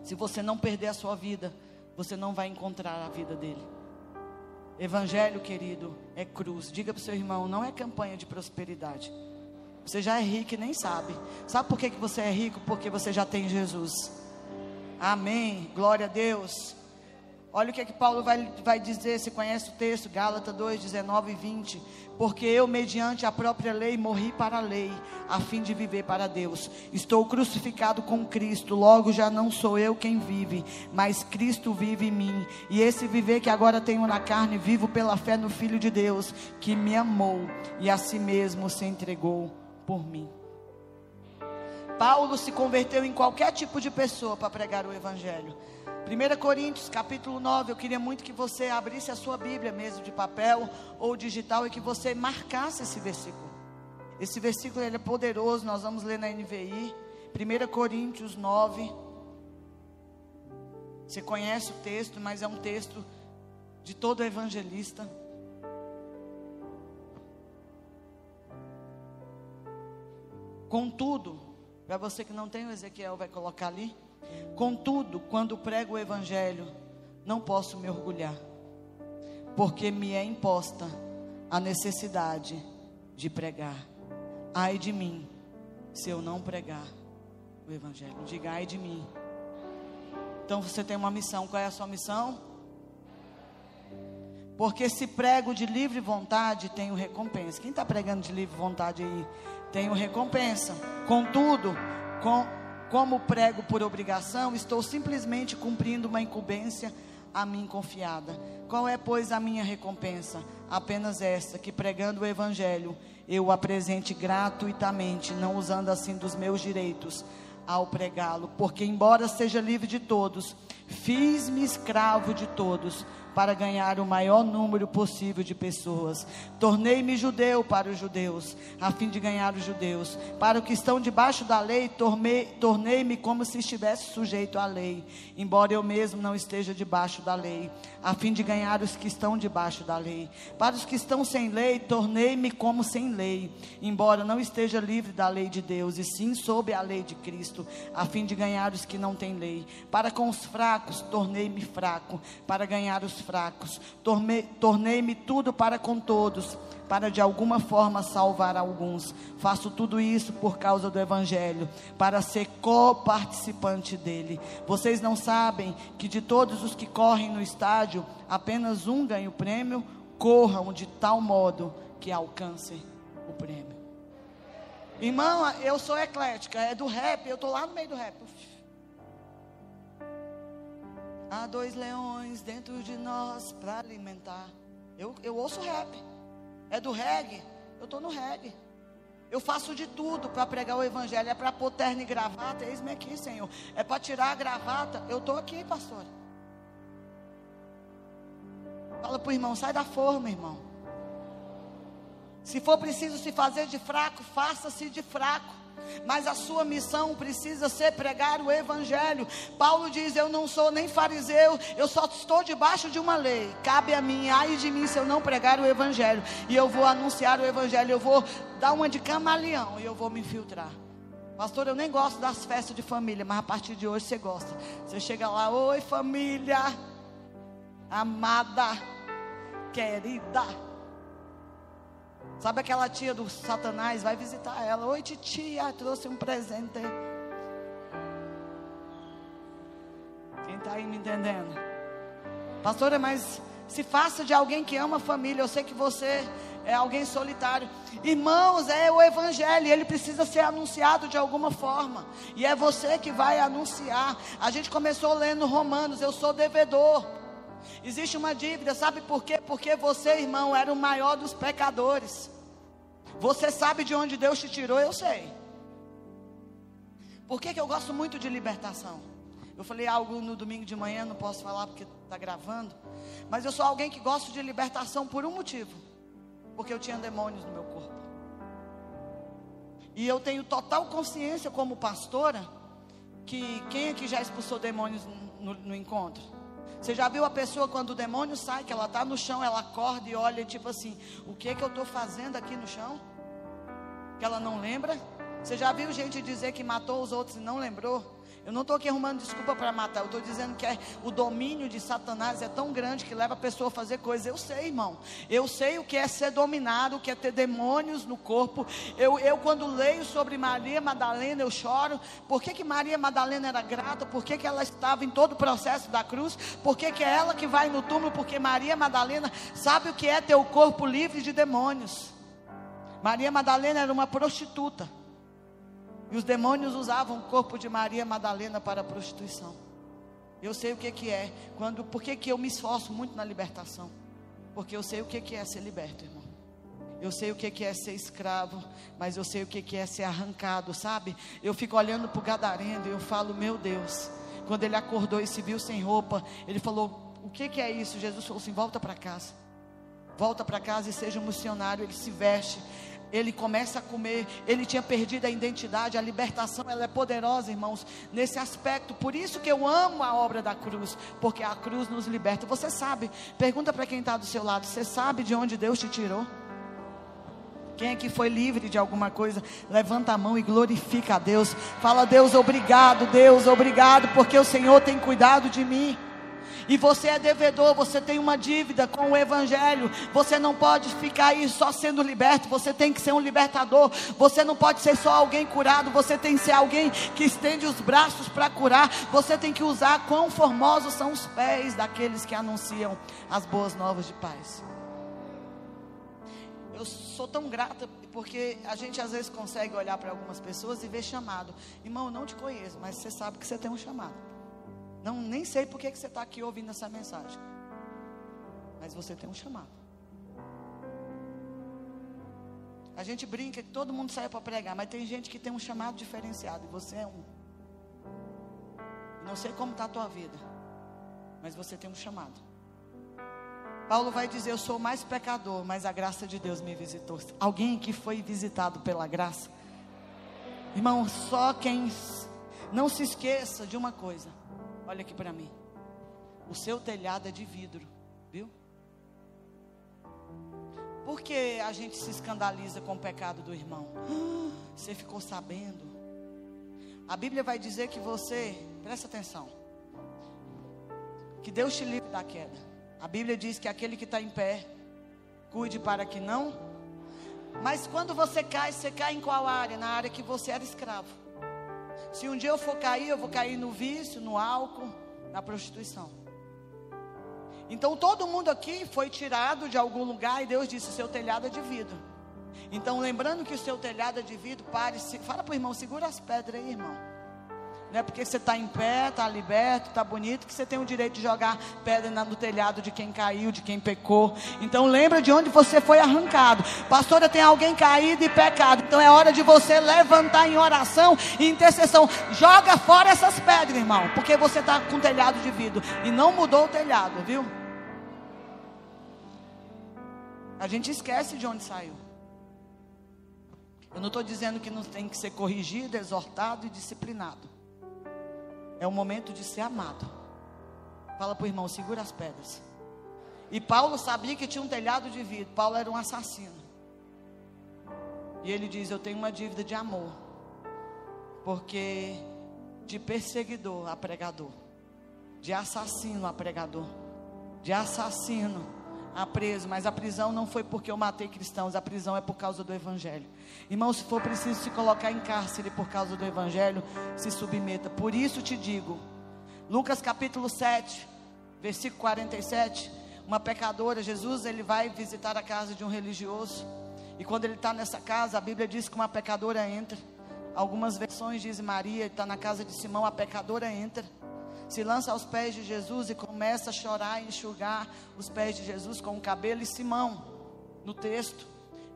Se você não perder a sua vida, você não vai encontrar a vida dele. Evangelho, querido, é cruz. Diga para o seu irmão, não é campanha de prosperidade. Você já é rico e nem sabe. Sabe por que, que você é rico? Porque você já tem Jesus. Amém. Glória a Deus. Olha o que, é que Paulo vai, vai dizer, você conhece o texto, Gálatas 2, 19 e 20. Porque eu, mediante a própria lei, morri para a lei, a fim de viver para Deus. Estou crucificado com Cristo, logo já não sou eu quem vive, mas Cristo vive em mim. E esse viver que agora tenho na carne, vivo pela fé no Filho de Deus, que me amou e a si mesmo se entregou por mim. Paulo se converteu em qualquer tipo de pessoa para pregar o Evangelho. 1 Coríntios capítulo 9, eu queria muito que você abrisse a sua Bíblia mesmo de papel ou digital e que você marcasse esse versículo. Esse versículo ele é poderoso, nós vamos ler na NVI, 1 Coríntios 9. Você conhece o texto, mas é um texto de todo evangelista. Contudo, para você que não tem o Ezequiel, vai colocar ali. Contudo, quando prego o Evangelho, não posso me orgulhar, porque me é imposta a necessidade de pregar. Ai de mim, se eu não pregar o Evangelho. Diga ai de mim. Então você tem uma missão. Qual é a sua missão? Porque se prego de livre vontade, tenho recompensa. Quem está pregando de livre vontade aí? Tenho recompensa. Contudo, com como prego por obrigação, estou simplesmente cumprindo uma incumbência a mim confiada. Qual é, pois, a minha recompensa? Apenas esta: que pregando o Evangelho, eu o apresente gratuitamente, não usando assim dos meus direitos ao pregá-lo, porque, embora seja livre de todos, fiz-me escravo de todos para ganhar o maior número possível de pessoas. Tornei-me judeu para os judeus, a fim de ganhar os judeus. Para os que estão debaixo da lei, tornei-me como se estivesse sujeito à lei, embora eu mesmo não esteja debaixo da lei, a fim de ganhar os que estão debaixo da lei. Para os que estão sem lei, tornei-me como sem lei, embora não esteja livre da lei de Deus, e sim sob a lei de Cristo, a fim de ganhar os que não têm lei. Para com os fracos, tornei-me fraco, para ganhar os fracos. Tornei-me tudo para com todos, para de alguma forma salvar alguns. Faço tudo isso por causa do Evangelho, para ser co-participante dele. Vocês não sabem que de todos os que correm no estádio, apenas um ganha o prêmio? Corram de tal modo que alcancem o prêmio. Irmão, eu sou eclética, é do rap, eu estou lá no meio do rap. Há dois leões dentro de nós para alimentar. Eu, eu ouço rap. É do reggae? Eu estou no reggae. Eu faço de tudo para pregar o evangelho. É para pôr terno e gravata. Eis-me aqui, Senhor. É para tirar a gravata. Eu estou aqui, pastor. Fala para o irmão, sai da forma, irmão. Se for preciso se fazer de fraco, faça-se de fraco mas a sua missão precisa ser pregar o evangelho. Paulo diz: Eu não sou nem fariseu, eu só estou debaixo de uma lei. Cabe a mim, ai de mim se eu não pregar o evangelho. E eu vou anunciar o evangelho, eu vou dar uma de camaleão e eu vou me infiltrar. Pastor, eu nem gosto das festas de família, mas a partir de hoje você gosta. Você chega lá, oi família, amada, querida. Sabe aquela tia do Satanás? Vai visitar ela. Oi, titia, trouxe um presente. Quem está aí me entendendo? Pastora, mas se faça de alguém que ama a família. Eu sei que você é alguém solitário. Irmãos, é o evangelho, ele precisa ser anunciado de alguma forma. E é você que vai anunciar. A gente começou lendo Romanos, eu sou devedor. Existe uma dívida, sabe por quê? Porque você, irmão, era o maior dos pecadores. Você sabe de onde Deus te tirou, eu sei. Por que, que eu gosto muito de libertação? Eu falei algo no domingo de manhã, não posso falar porque está gravando. Mas eu sou alguém que gosta de libertação por um motivo: porque eu tinha demônios no meu corpo. E eu tenho total consciência, como pastora, que quem aqui já expulsou demônios no, no encontro? Você já viu a pessoa quando o demônio sai, que ela está no chão, ela acorda e olha, tipo assim: o que, que eu estou fazendo aqui no chão? Que ela não lembra? Você já viu gente dizer que matou os outros e não lembrou? Eu não estou aqui arrumando desculpa para matar. Eu estou dizendo que é, o domínio de Satanás é tão grande que leva a pessoa a fazer coisas. Eu sei, irmão. Eu sei o que é ser dominado, o que é ter demônios no corpo. Eu, eu quando leio sobre Maria Madalena, eu choro. Por que, que Maria Madalena era grata? Por que, que ela estava em todo o processo da cruz? Por que, que é ela que vai no túmulo? Porque Maria Madalena sabe o que é ter o corpo livre de demônios. Maria Madalena era uma prostituta. E os demônios usavam o corpo de Maria Madalena para a prostituição. Eu sei o que, que é. Quando, por que, que eu me esforço muito na libertação? Porque eu sei o que, que é ser liberto, irmão. Eu sei o que, é ser escravo, mas eu sei o que, é ser arrancado, sabe? Eu fico olhando para o gadareno e eu falo, meu Deus. Quando ele acordou e se viu sem roupa, ele falou: O que é isso? Jesus falou assim: Volta para casa. Volta para casa e seja um missionário. Ele se veste, ele começa a comer, ele tinha perdido a identidade, a libertação, ela é poderosa, irmãos, nesse aspecto. Por isso que eu amo a obra da cruz, porque a cruz nos liberta. Você sabe, pergunta para quem está do seu lado, você sabe de onde Deus te tirou? Quem aqui foi livre de alguma coisa, levanta a mão e glorifica a Deus. Fala, Deus, obrigado, Deus, obrigado, porque o Senhor tem cuidado de mim e você é devedor, você tem uma dívida com o Evangelho, você não pode ficar aí só sendo liberto, você tem que ser um libertador, você não pode ser só alguém curado, você tem que ser alguém que estende os braços para curar, você tem que usar quão formosos são os pés daqueles que anunciam as boas novas de paz. Eu sou tão grata porque a gente às vezes consegue olhar para algumas pessoas e ver chamado. Irmão, eu não te conheço, mas você sabe que você tem um chamado. Não, nem sei por que você está aqui ouvindo essa mensagem. Mas você tem um chamado. A gente brinca que todo mundo sai para pregar, mas tem gente que tem um chamado diferenciado. E você é um. Não sei como está a tua vida, mas você tem um chamado. Paulo vai dizer: Eu sou mais pecador, mas a graça de Deus me visitou. Alguém que foi visitado pela graça. Irmão, só quem. Não se esqueça de uma coisa: Olha aqui para mim. O seu telhado é de vidro, viu? Por que a gente se escandaliza com o pecado do irmão? Você ficou sabendo? A Bíblia vai dizer que você, presta atenção, que Deus te livre da queda. A Bíblia diz que aquele que está em pé, cuide para que não. Mas quando você cai, você cai em qual área? Na área que você era escravo. Se um dia eu for cair, eu vou cair no vício, no álcool, na prostituição. Então todo mundo aqui foi tirado de algum lugar e Deus disse: seu telhado é de vidro. Então lembrando que o seu telhado é de vidro, pare, fala para o irmão, segura as pedras aí, irmão. Não é porque você está em pé, está liberto, está bonito, que você tem o direito de jogar pedra no telhado de quem caiu, de quem pecou. Então lembra de onde você foi arrancado. Pastora, tem alguém caído e pecado. Então é hora de você levantar em oração e intercessão. Joga fora essas pedras, irmão. Porque você está com telhado de vidro. E não mudou o telhado, viu? A gente esquece de onde saiu. Eu não estou dizendo que não tem que ser corrigido, exortado e disciplinado. É o momento de ser amado. Fala para o irmão, segura as pedras. E Paulo sabia que tinha um telhado de vidro. Paulo era um assassino. E ele diz: Eu tenho uma dívida de amor. Porque de perseguidor a pregador, de assassino a pregador, de assassino a preso, mas a prisão não foi porque eu matei cristãos, a prisão é por causa do Evangelho. Irmão, se for preciso se colocar em cárcere por causa do Evangelho, se submeta. Por isso te digo, Lucas capítulo 7, versículo 47, uma pecadora, Jesus, ele vai visitar a casa de um religioso, e quando ele está nessa casa, a Bíblia diz que uma pecadora entra. Algumas versões dizem Maria, está na casa de Simão, a pecadora entra se lança aos pés de Jesus e começa a chorar e enxugar os pés de Jesus com o cabelo. E Simão, no texto,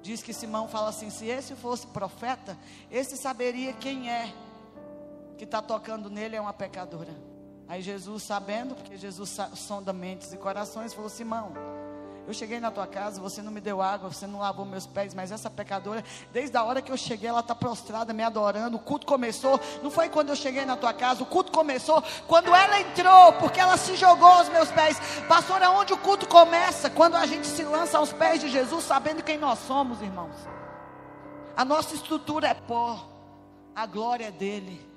diz que Simão fala assim: se esse fosse profeta, esse saberia quem é que está tocando nele é uma pecadora. Aí Jesus, sabendo, porque Jesus sonda mentes e corações, falou: Simão eu cheguei na tua casa, você não me deu água, você não lavou meus pés, mas essa pecadora, desde a hora que eu cheguei, ela está prostrada, me adorando. O culto começou, não foi quando eu cheguei na tua casa, o culto começou quando ela entrou, porque ela se jogou aos meus pés. Pastor, aonde o culto começa? Quando a gente se lança aos pés de Jesus, sabendo quem nós somos, irmãos. A nossa estrutura é pó, a glória é dele.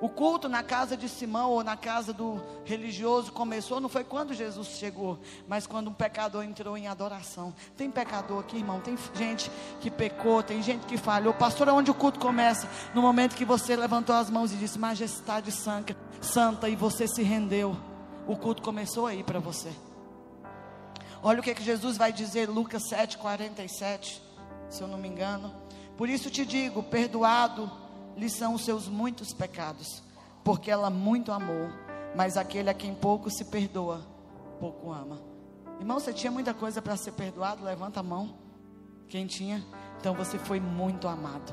O culto na casa de Simão ou na casa do religioso começou não foi quando Jesus chegou, mas quando um pecador entrou em adoração. Tem pecador aqui, irmão, tem gente que pecou, tem gente que falhou. Pastor, onde o culto começa? No momento que você levantou as mãos e disse: Majestade Santa, Santa, e você se rendeu. O culto começou aí para você. Olha o que, que Jesus vai dizer, Lucas 7, 47, se eu não me engano. Por isso te digo: perdoado lhe são os seus muitos pecados, porque ela muito amou, mas aquele a quem pouco se perdoa, pouco ama. Irmão, você tinha muita coisa para ser perdoado? Levanta a mão. Quem tinha? Então você foi muito amado.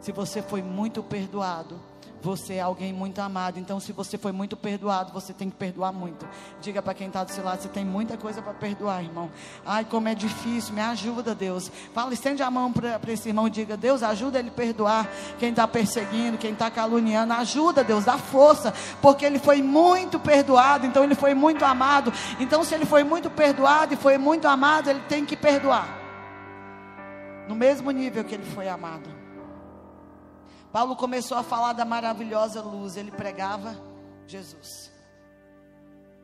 Se você foi muito perdoado, você é alguém muito amado. Então, se você foi muito perdoado, você tem que perdoar muito. Diga para quem está do seu lado: você tem muita coisa para perdoar, irmão. Ai, como é difícil. Me ajuda, Deus. Fala, estende a mão para esse irmão diga: Deus, ajuda ele a perdoar quem está perseguindo, quem está caluniando. Ajuda, Deus, dá força. Porque ele foi muito perdoado. Então, ele foi muito amado. Então, se ele foi muito perdoado e foi muito amado, ele tem que perdoar. No mesmo nível que ele foi amado. Paulo começou a falar da maravilhosa luz, ele pregava Jesus.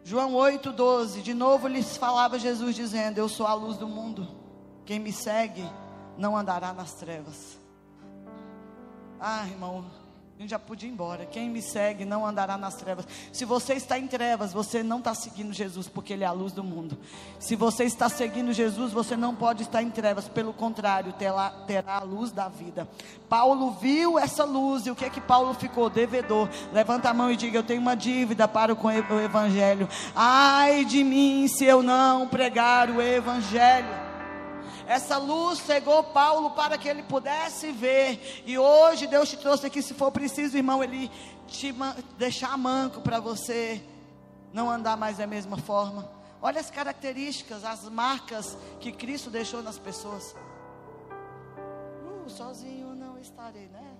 João 8,12, de novo lhes falava Jesus dizendo: Eu sou a luz do mundo, quem me segue não andará nas trevas. Ah, irmão, a gente já podia ir embora. Quem me segue não andará nas trevas. Se você está em trevas, você não está seguindo Jesus, porque Ele é a luz do mundo. Se você está seguindo Jesus, você não pode estar em trevas. Pelo contrário, terá, terá a luz da vida. Paulo viu essa luz e o que é que Paulo ficou? Devedor. Levanta a mão e diga: Eu tenho uma dívida para o Evangelho. Ai de mim se eu não pregar o Evangelho. Essa luz cegou Paulo para que ele pudesse ver. E hoje Deus te trouxe aqui, se for preciso, irmão, ele te deixar manco para você não andar mais da mesma forma. Olha as características, as marcas que Cristo deixou nas pessoas. Uh, sozinho não estarei, né?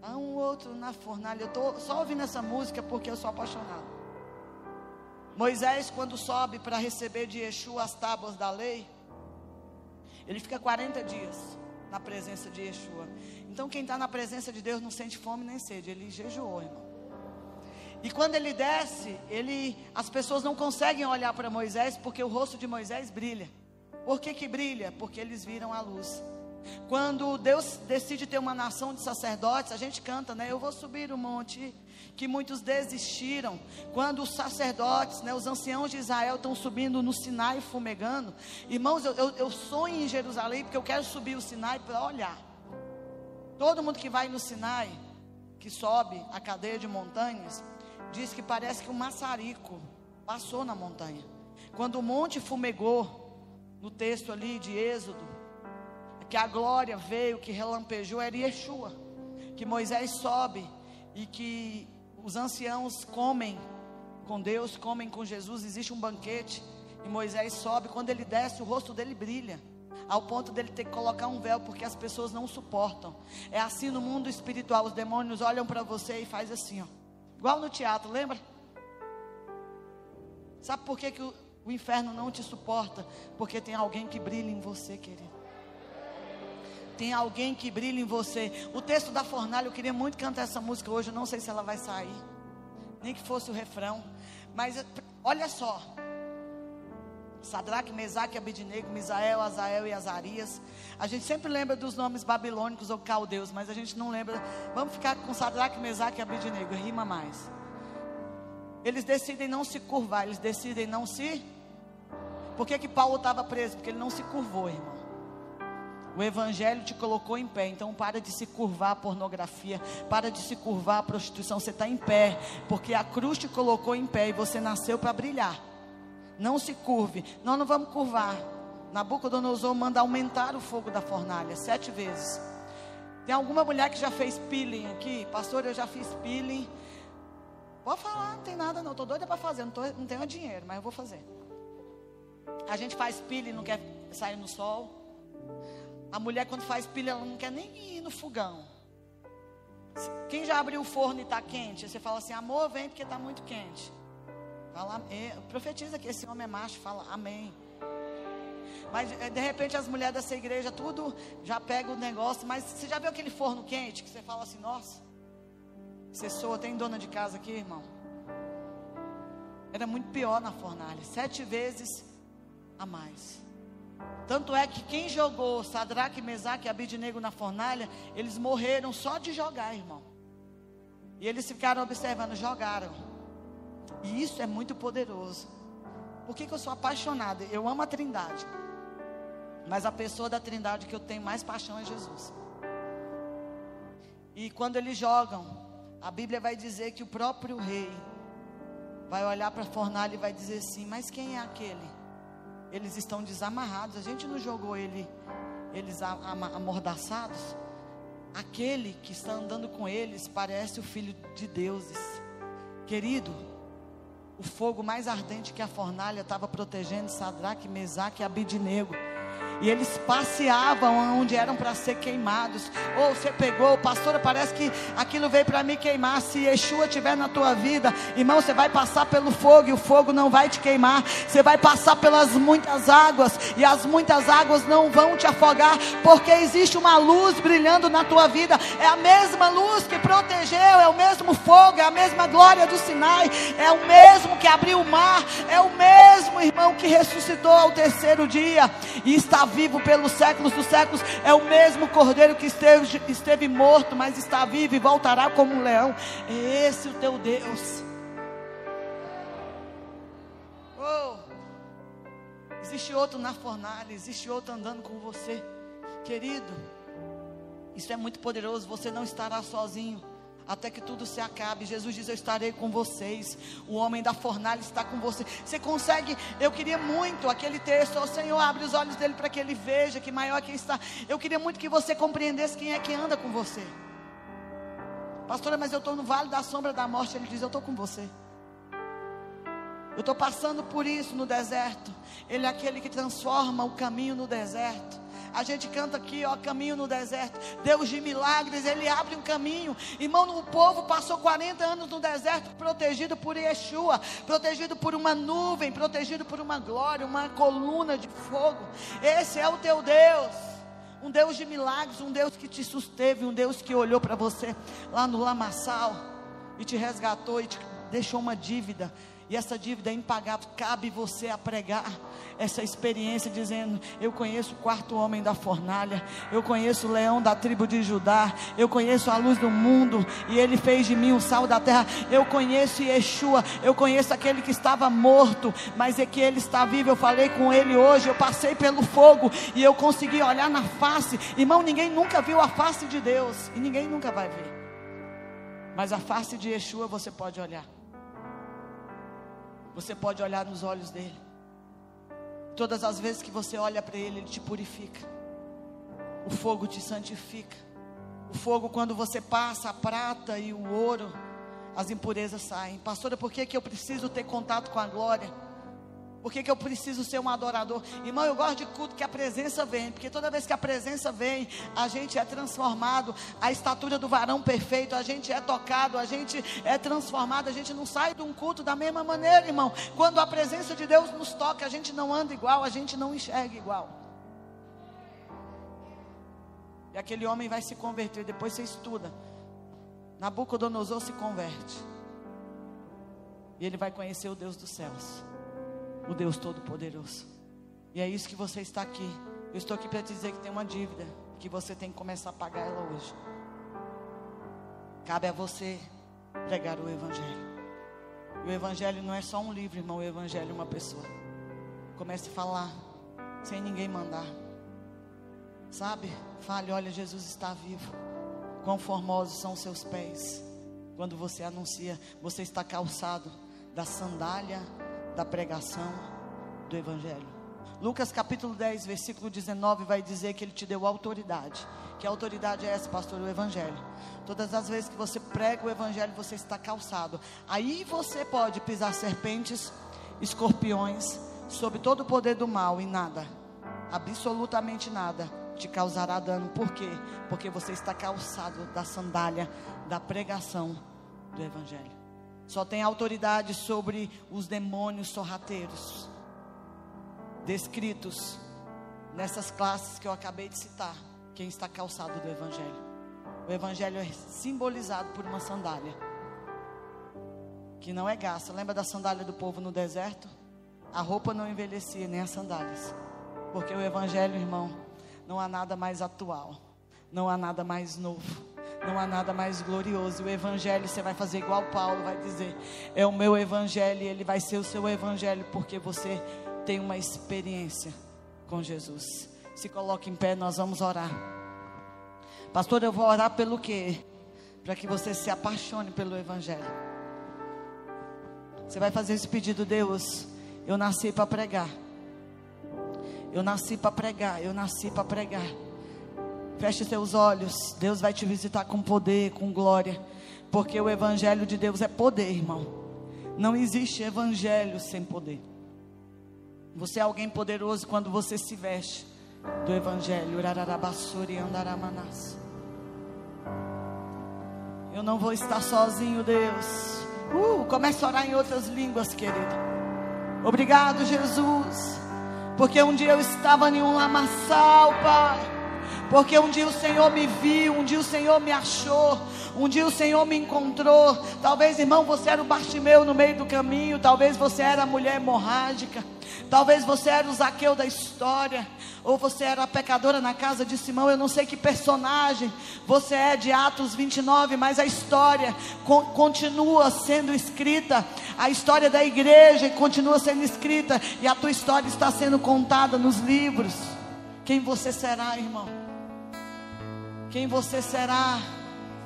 Há um outro na fornalha. Eu estou só ouvindo essa música porque eu sou apaixonado. Moisés, quando sobe para receber de Yeshua as tábuas da lei, ele fica 40 dias na presença de Yeshua. Então, quem está na presença de Deus não sente fome nem sede, ele jejuou, irmão. E quando ele desce, ele, as pessoas não conseguem olhar para Moisés porque o rosto de Moisés brilha. Por que, que brilha? Porque eles viram a luz. Quando Deus decide ter uma nação de sacerdotes, a gente canta, né? Eu vou subir o monte que muitos desistiram. Quando os sacerdotes, né, os anciãos de Israel estão subindo no Sinai fumegando. Irmãos, eu, eu, eu sonho em Jerusalém porque eu quero subir o Sinai para olhar. Todo mundo que vai no Sinai, que sobe a cadeia de montanhas, diz que parece que um maçarico passou na montanha. Quando o monte fumegou, no texto ali de Êxodo, que a glória veio, que relampejou, era Yeshua. Que Moisés sobe e que os anciãos comem com Deus, comem com Jesus, existe um banquete. E Moisés sobe, quando ele desce, o rosto dele brilha, ao ponto dele ter que colocar um véu, porque as pessoas não suportam. É assim no mundo espiritual, os demônios olham para você e faz assim, ó. Igual no teatro, lembra? Sabe por que, que o, o inferno não te suporta? Porque tem alguém que brilha em você, querido tem alguém que brilha em você. O texto da fornalha, eu queria muito cantar essa música hoje, eu não sei se ela vai sair, nem que fosse o refrão, mas olha só. Sadraque, Mesaque, Abednego, Misael, Azael e Azarias. A gente sempre lembra dos nomes babilônicos ou caldeus, mas a gente não lembra. Vamos ficar com Sadraque, Mesaque e Abednego, rima mais. Eles decidem não se curvar, eles decidem não se. Por que, que Paulo estava preso? Porque ele não se curvou, irmão. O Evangelho te colocou em pé, então para de se curvar à pornografia, para de se curvar à prostituição. Você está em pé, porque a cruz te colocou em pé e você nasceu para brilhar. Não se curve, nós não vamos curvar. Nabucodonosor manda aumentar o fogo da fornalha sete vezes. Tem alguma mulher que já fez peeling aqui? Pastor, eu já fiz peeling. Pode falar, não tem nada não. Estou doida para fazer, não, tô, não tenho dinheiro, mas eu vou fazer. A gente faz peeling, não quer sair no sol. A mulher, quando faz pilha, ela não quer nem ir no fogão. Quem já abriu o forno e está quente? Você fala assim, amor, vem porque está muito quente. Fala, profetiza que esse homem é macho, fala amém. Mas é, de repente as mulheres dessa igreja tudo já pega o negócio, mas você já viu aquele forno quente que você fala assim, nossa, Cessou, tem dona de casa aqui, irmão? Era muito pior na fornalha, sete vezes a mais. Tanto é que quem jogou Sadraque, Mesaque e Abidnego na fornalha, eles morreram só de jogar, irmão. E eles ficaram observando, jogaram. E isso é muito poderoso. Por que, que eu sou apaixonada? Eu amo a Trindade. Mas a pessoa da Trindade que eu tenho mais paixão é Jesus. E quando eles jogam, a Bíblia vai dizer que o próprio rei vai olhar para a fornalha e vai dizer assim: Mas quem é aquele? Eles estão desamarrados. A gente não jogou ele, eles amordaçados. Aquele que está andando com eles parece o filho de deuses. Querido, o fogo mais ardente que a fornalha estava protegendo Sadraque, Mesaque e Abidnego e eles passeavam onde eram para ser queimados. Ou oh, você pegou, pastora, parece que aquilo veio para me queimar. Se Yeshua estiver na tua vida, irmão, você vai passar pelo fogo e o fogo não vai te queimar. Você vai passar pelas muitas águas e as muitas águas não vão te afogar, porque existe uma luz brilhando na tua vida. É a mesma luz que protegeu, é o mesmo fogo, é a mesma glória do Sinai, é o mesmo que abriu o mar, é o mesmo irmão que ressuscitou ao terceiro dia e está vivo pelos séculos dos séculos, é o mesmo cordeiro que esteve, esteve morto, mas está vivo e voltará como um leão. É esse o teu Deus. Oh, existe outro na fornalha, existe outro andando com você, querido. Isso é muito poderoso. Você não estará sozinho até que tudo se acabe. Jesus diz: Eu estarei com vocês. O homem da fornalha está com você. Você consegue? Eu queria muito aquele texto. O Senhor abre os olhos dele para que ele veja que maior quem está. Eu queria muito que você compreendesse quem é que anda com você. Pastora, mas eu estou no vale da sombra da morte. Ele diz: Eu estou com você. Eu estou passando por isso no deserto. Ele é aquele que transforma o caminho no deserto. A gente canta aqui, ó, caminho no deserto. Deus de milagres, Ele abre um caminho. Irmão, o povo passou 40 anos no deserto, protegido por Yeshua, protegido por uma nuvem, protegido por uma glória, uma coluna de fogo. Esse é o teu Deus. Um Deus de milagres, um Deus que te susteve, um Deus que olhou para você lá no lamaçal e te resgatou e te deixou uma dívida e essa dívida é impagável. Cabe você a pregar essa experiência, dizendo: Eu conheço o quarto homem da fornalha, eu conheço o leão da tribo de Judá, eu conheço a luz do mundo, e ele fez de mim o sal da terra. Eu conheço Yeshua, eu conheço aquele que estava morto, mas é que ele está vivo. Eu falei com ele hoje, eu passei pelo fogo e eu consegui olhar na face. Irmão, ninguém nunca viu a face de Deus, e ninguém nunca vai ver. Mas a face de Yeshua você pode olhar. Você pode olhar nos olhos dele. Todas as vezes que você olha para ele, ele te purifica. O fogo te santifica. O fogo, quando você passa a prata e o ouro, as impurezas saem. Pastora, por que, que eu preciso ter contato com a glória? Por que, que eu preciso ser um adorador? Irmão, eu gosto de culto que a presença vem, porque toda vez que a presença vem, a gente é transformado, a estatura do varão perfeito, a gente é tocado, a gente é transformado, a gente não sai de um culto da mesma maneira, irmão. Quando a presença de Deus nos toca, a gente não anda igual, a gente não enxerga igual. E aquele homem vai se converter, depois você estuda. Nabucodonosor se converte. E ele vai conhecer o Deus dos céus o Deus Todo-Poderoso. E é isso que você está aqui. Eu estou aqui para dizer que tem uma dívida que você tem que começar a pagar ela hoje. Cabe a você pregar o Evangelho. E o Evangelho não é só um livro, irmão. O Evangelho é uma pessoa. Comece a falar sem ninguém mandar. Sabe? Fale: olha, Jesus está vivo. Quão formosos são seus pés. Quando você anuncia, você está calçado da sandália da pregação do Evangelho. Lucas capítulo 10, versículo 19 vai dizer que ele te deu autoridade. Que autoridade é essa, pastor? O Evangelho. Todas as vezes que você prega o Evangelho, você está calçado. Aí você pode pisar serpentes, escorpiões, sob todo o poder do mal e nada, absolutamente nada, te causará dano. Por quê? Porque você está calçado da sandália da pregação do Evangelho só tem autoridade sobre os demônios sorrateiros, descritos nessas classes que eu acabei de citar. Quem está calçado do Evangelho. O evangelho é simbolizado por uma sandália que não é gasta. Lembra da sandália do povo no deserto? A roupa não envelhecia, nem as sandálias. Porque o evangelho, irmão, não há nada mais atual, não há nada mais novo não há nada mais glorioso. O evangelho você vai fazer igual Paulo vai dizer: "É o meu evangelho e ele vai ser o seu evangelho porque você tem uma experiência com Jesus". Se coloque em pé, nós vamos orar. Pastor, eu vou orar pelo quê? Para que você se apaixone pelo evangelho. Você vai fazer esse pedido, Deus. Eu nasci para pregar. Eu nasci para pregar, eu nasci para pregar. Feche seus olhos. Deus vai te visitar com poder, com glória. Porque o Evangelho de Deus é poder, irmão. Não existe Evangelho sem poder. Você é alguém poderoso quando você se veste do Evangelho. Eu não vou estar sozinho, Deus. Uh, comece a orar em outras línguas, querido. Obrigado, Jesus. Porque um dia eu estava em um lamaçal, Pai. Porque um dia o Senhor me viu, um dia o Senhor me achou, um dia o Senhor me encontrou. Talvez, irmão, você era o Bartimeu no meio do caminho, talvez você era a mulher hemorrágica, talvez você era o Zaqueu da história, ou você era a pecadora na casa de Simão. Eu não sei que personagem você é de Atos 29, mas a história co continua sendo escrita, a história da igreja continua sendo escrita, e a tua história está sendo contada nos livros. Quem você será, irmão? Quem você será?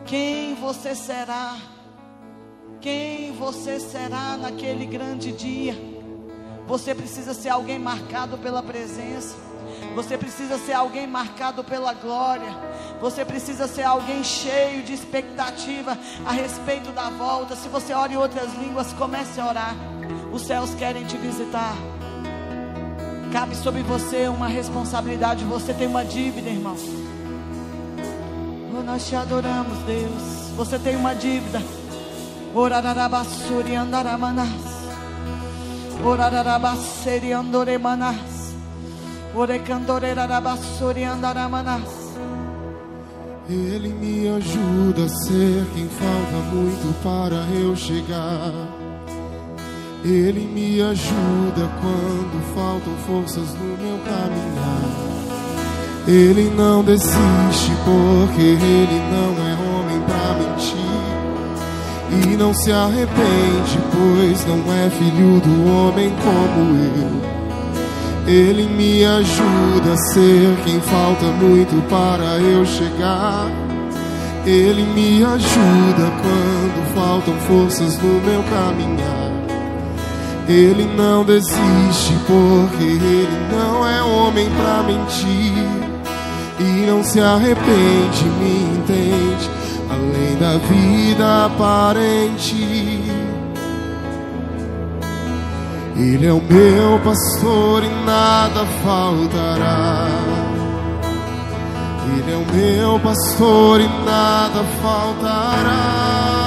Quem você será? Quem você será naquele grande dia? Você precisa ser alguém marcado pela presença. Você precisa ser alguém marcado pela glória. Você precisa ser alguém cheio de expectativa a respeito da volta. Se você ora em outras línguas, comece a orar. Os céus querem te visitar. Cabe sobre você uma responsabilidade. Você tem uma dívida, irmão. Oh, nós te adoramos, Deus. Você tem uma dívida. Orararabassuri andaramanas. Orararabasseri andoremanas. Orecandorerabassuri andaramanas. Ele me ajuda a ser quem falta muito para eu chegar. Ele me ajuda quando faltam forças no meu caminhar. Ele não desiste porque ele não é homem para mentir. E não se arrepende, pois não é filho do homem como eu. Ele me ajuda a ser quem falta muito para eu chegar. Ele me ajuda quando faltam forças no meu caminhar. Ele não desiste porque ele não é homem para mentir e não se arrepende, me entende, além da vida aparente. Ele é o meu pastor e nada faltará. Ele é o meu pastor e nada faltará.